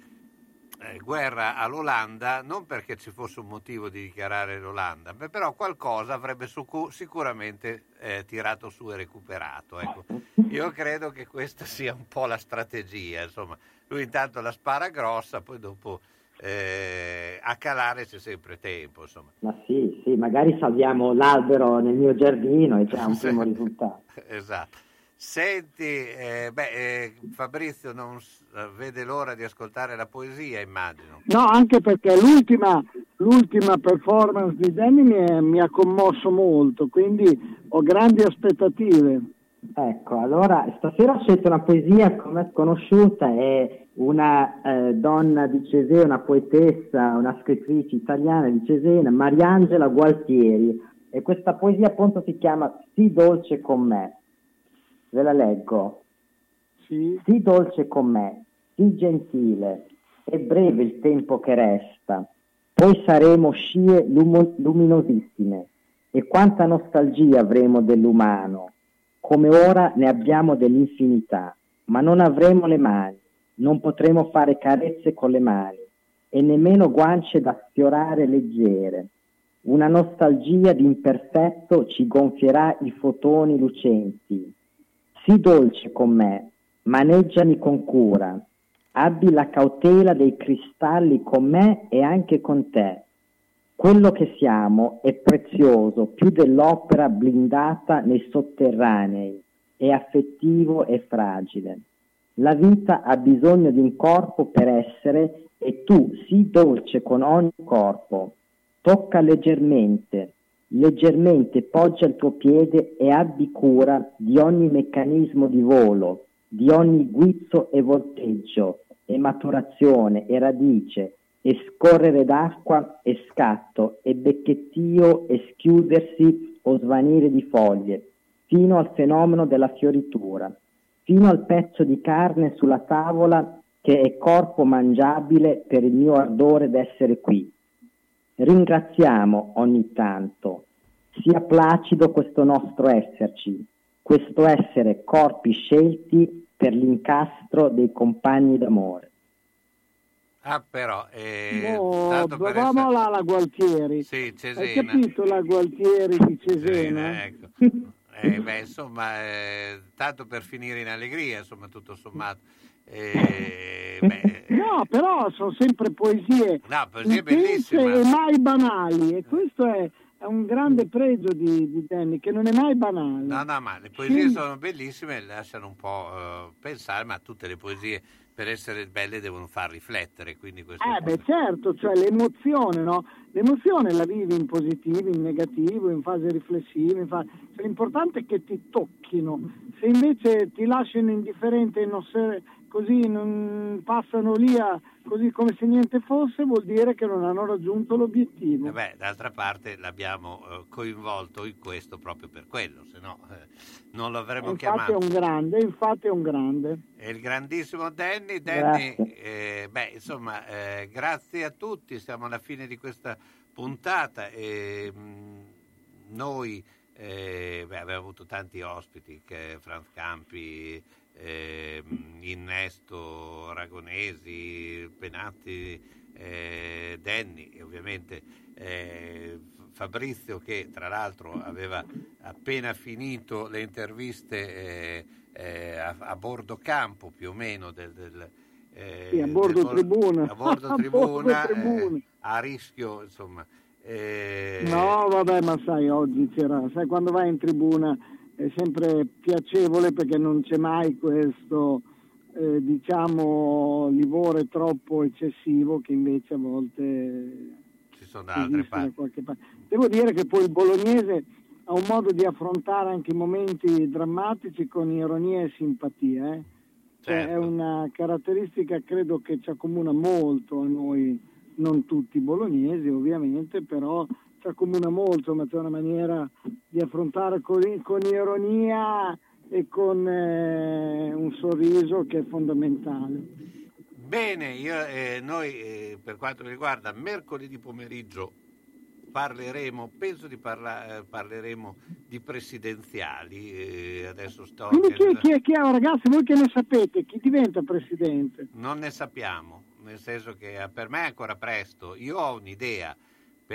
eh, guerra all'Olanda non perché ci fosse un motivo di dichiarare l'Olanda ma però qualcosa avrebbe su- sicuramente eh, tirato su e recuperato ecco. io credo che questa sia un po' la strategia insomma lui intanto la spara grossa poi dopo eh, a calare c'è sempre tempo. Insomma. Ma sì, sì, magari salviamo l'albero nel mio giardino e c'è un *laughs* primo risultato. esatto. Senti, eh, beh, eh, Fabrizio non eh, vede l'ora di ascoltare la poesia, immagino. No, anche perché l'ultima, l'ultima performance di Danny mi, mi ha commosso molto, quindi ho grandi aspettative. Ecco, allora stasera ho scelto una poesia come sconosciuta, è una eh, donna di Cesena, una poetessa, una scrittrice italiana di Cesena, Mariangela Gualtieri, e questa poesia appunto si chiama Sii dolce con me. Ve la leggo. Sì. Sii dolce con me, sii gentile, è breve il tempo che resta, poi saremo scie lum- luminosissime, e quanta nostalgia avremo dell'umano come ora ne abbiamo dell'infinità, ma non avremo le mani, non potremo fare carezze con le mani e nemmeno guance da sfiorare leggere. Una nostalgia di imperfetto ci gonfierà i fotoni lucenti. Sii dolce con me, maneggiami con cura, abbi la cautela dei cristalli con me e anche con te quello che siamo è prezioso più dell'opera blindata nei sotterranei, è affettivo e fragile. La vita ha bisogno di un corpo per essere e tu sii dolce con ogni corpo. Tocca leggermente, leggermente poggia il tuo piede e abbi cura di ogni meccanismo di volo, di ogni guizzo e volteggio, e maturazione e radice, e scorrere d'acqua e scatto, e becchettio e schiudersi o svanire di foglie, fino al fenomeno della fioritura, fino al pezzo di carne sulla tavola che è corpo mangiabile per il mio ardore d'essere qui. Ringraziamo ogni tanto, sia placido questo nostro esserci, questo essere corpi scelti per l'incastro dei compagni d'amore. Ah, però, eh, No, tanto per proviamo essere- là la Gualtieri. Sì, Hai Cesena. capito la Gualtieri di Cesena? ecco. Eh, *laughs* beh, insomma, eh, tanto per finire in allegria, insomma, tutto sommato. Eh, *laughs* beh, No, però sono sempre poesie no, poesie bellissime. e mai banali e questo è, è un grande pregio di, di Danny che non è mai banale. No, no, ma le poesie Sì. sono bellissime, lasciano un po' eh, pensare, ma tutte le poesie per essere belle devono far riflettere, quindi questo Eh beh certo, cioè l'emozione, no? L'emozione la vivi in positivo, in negativo, in fase riflessiva, in fa- cioè, l'importante è che ti tocchino. Se invece ti lasciano indifferente e non se- così non passano lì a- così come se niente fosse, vuol dire che non hanno raggiunto l'obiettivo. Eh beh, d'altra parte l'abbiamo eh, coinvolto in questo proprio per quello, se no eh, non lo avremmo infatti è chiamato. un grande, infatti è un grande. E il grandissimo Danny, Danny eh, beh, insomma, grazie a tutti, siamo alla fine di questa puntata e mh, noi eh, beh, abbiamo avuto tanti ospiti, che Franz Campi, eh, Innesto, Ragonesi, Penatti, eh, Danny e ovviamente eh, Fabrizio che tra l'altro aveva appena finito le interviste eh, eh, a, a bordo campo più o meno del, del, eh, Sì, a bordo del- tribuna. a bordo *laughs* A tribuna, bordo tribuna. a rischio insomma No, vabbè, ma sai, oggi c'era, sai, quando vai in tribuna è sempre piacevole perché non c'è mai questo, eh, diciamo, livore troppo eccessivo che invece a volte ci sono da altre parti qualche parte. Devo dire che poi il bolognese ha un modo di affrontare anche i momenti drammatici con ironia e simpatia. eh. Cioè, È una caratteristica credo che ci accomuna molto a noi, non tutti bolognesi ovviamente, però ci accomuna molto, ma c'è una maniera di affrontare con, con ironia e con eh, un sorriso che è fondamentale. Bene, io, eh, noi eh, per quanto mi riguarda mercoledì pomeriggio parleremo, penso di parla- eh, parleremo di presidenziali, eh, adesso sto... Quindi chi, chi, chi, ragazzi, voi che ne sapete? Chi diventa presidente? Non ne sappiamo, nel senso che eh, per me è ancora presto, io ho un'idea,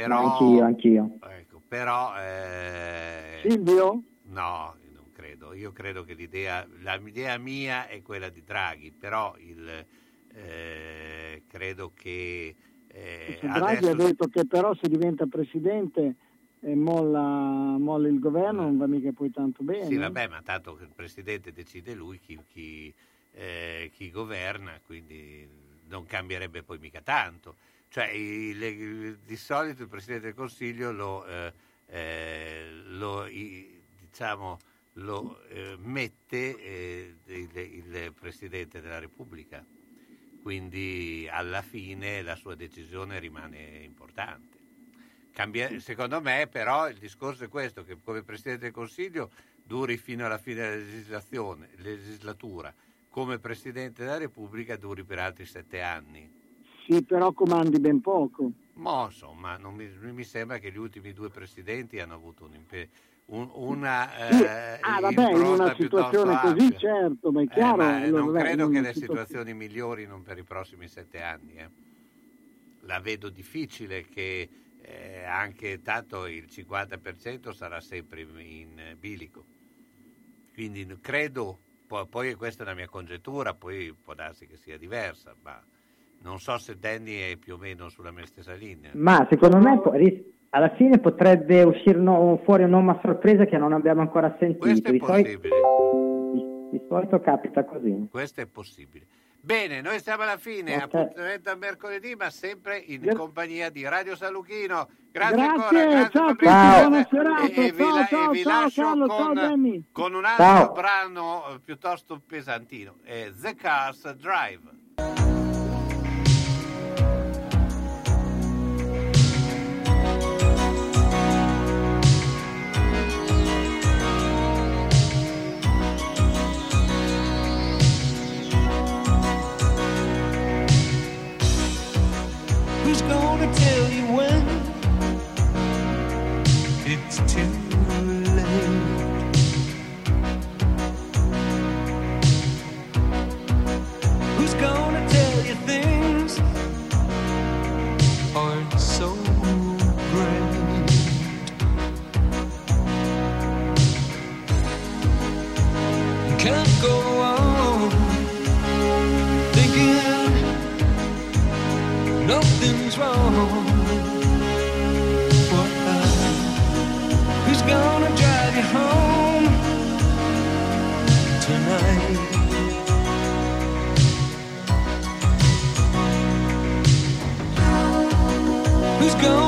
però... Anch'io, anch'io. Ecco, però... eh, Silvio? No, non credo. Io credo che l'idea, l'idea mia è quella di Draghi, però il, eh, credo che eh, Draghi adesso ha detto che però se diventa presidente e molla, molla il governo non va mica poi tanto bene. Sì, vabbè, ma tanto che il presidente decide lui chi, chi, eh, chi governa, quindi non cambierebbe poi mica tanto. Cioè, il- di solito il presidente del Consiglio lo, eh, eh, lo, i- diciamo, lo eh, mette eh, il, il presidente della Repubblica. Quindi alla fine la sua decisione rimane importante. Cambia- secondo me però il discorso è questo, che come Presidente del Consiglio duri fino alla fine della legislatura, come Presidente della Repubblica duri per altri sette anni. Sì, però comandi ben poco. Ma insomma, non mi, mi sembra che gli ultimi due presidenti hanno avuto un impe- un- una Sì, eh, ah, vabbè, in una situazione così, ampia. certo, ma è Eh, chiaro. ma allora, non vabbè, credo che le situazioni migliorino per i prossimi sette anni. eh. La vedo difficile che eh, anche tanto il 50% sarà sempre in, bilico. Quindi credo, po- poi questa è una mia congettura, poi può darsi che sia diversa, ma non so se Danny è più o meno sulla mia stessa linea. Ma secondo me alla fine potrebbe uscire no- fuori un nome a sorpresa che non abbiamo ancora sentito. Questo è Di solito, possibile. di solito capita così. Questo è possibile. Bene, noi siamo alla fine, Ok. appuntamento a mercoledì, ma sempre in compagnia di Radio San Luchino. Grazie, Grazie, ancora, grazie ciao a tutti, Fabrizio. serata. E, e vi, ciao, la- ciao, vi ciao, lascio Carlo, con, ciao, con un altro Ciao. brano eh, piuttosto pesantino, è The Cars Drive. Gonna tell you when it's too late? Who's gonna tell you things aren't so wrong. Why? Who's gonna drive you home tonight? Who's gonna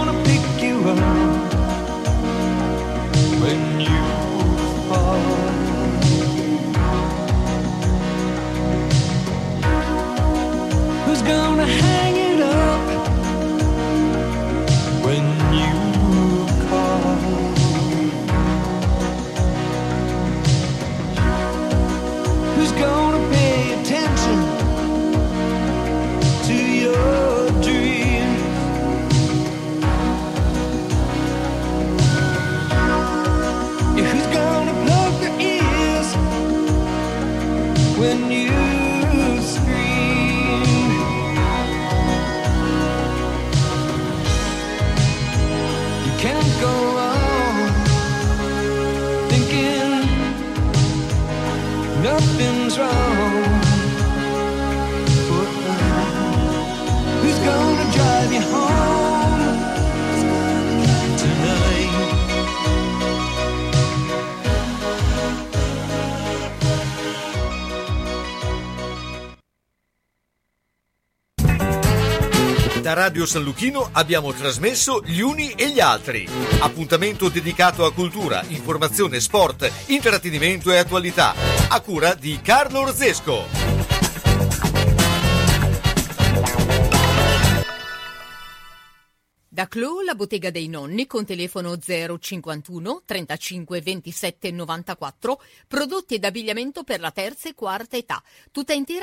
Da Radio San Luchino abbiamo trasmesso Gli Uni e gli Altri. Appuntamento dedicato a cultura, informazione, sport, intrattenimento e attualità. A cura di Carlo Orzesco. Da Clo, la bottega dei nonni con telefono 051 35 27 94, prodotti ed abbigliamento per la terza e quarta età, tutta intera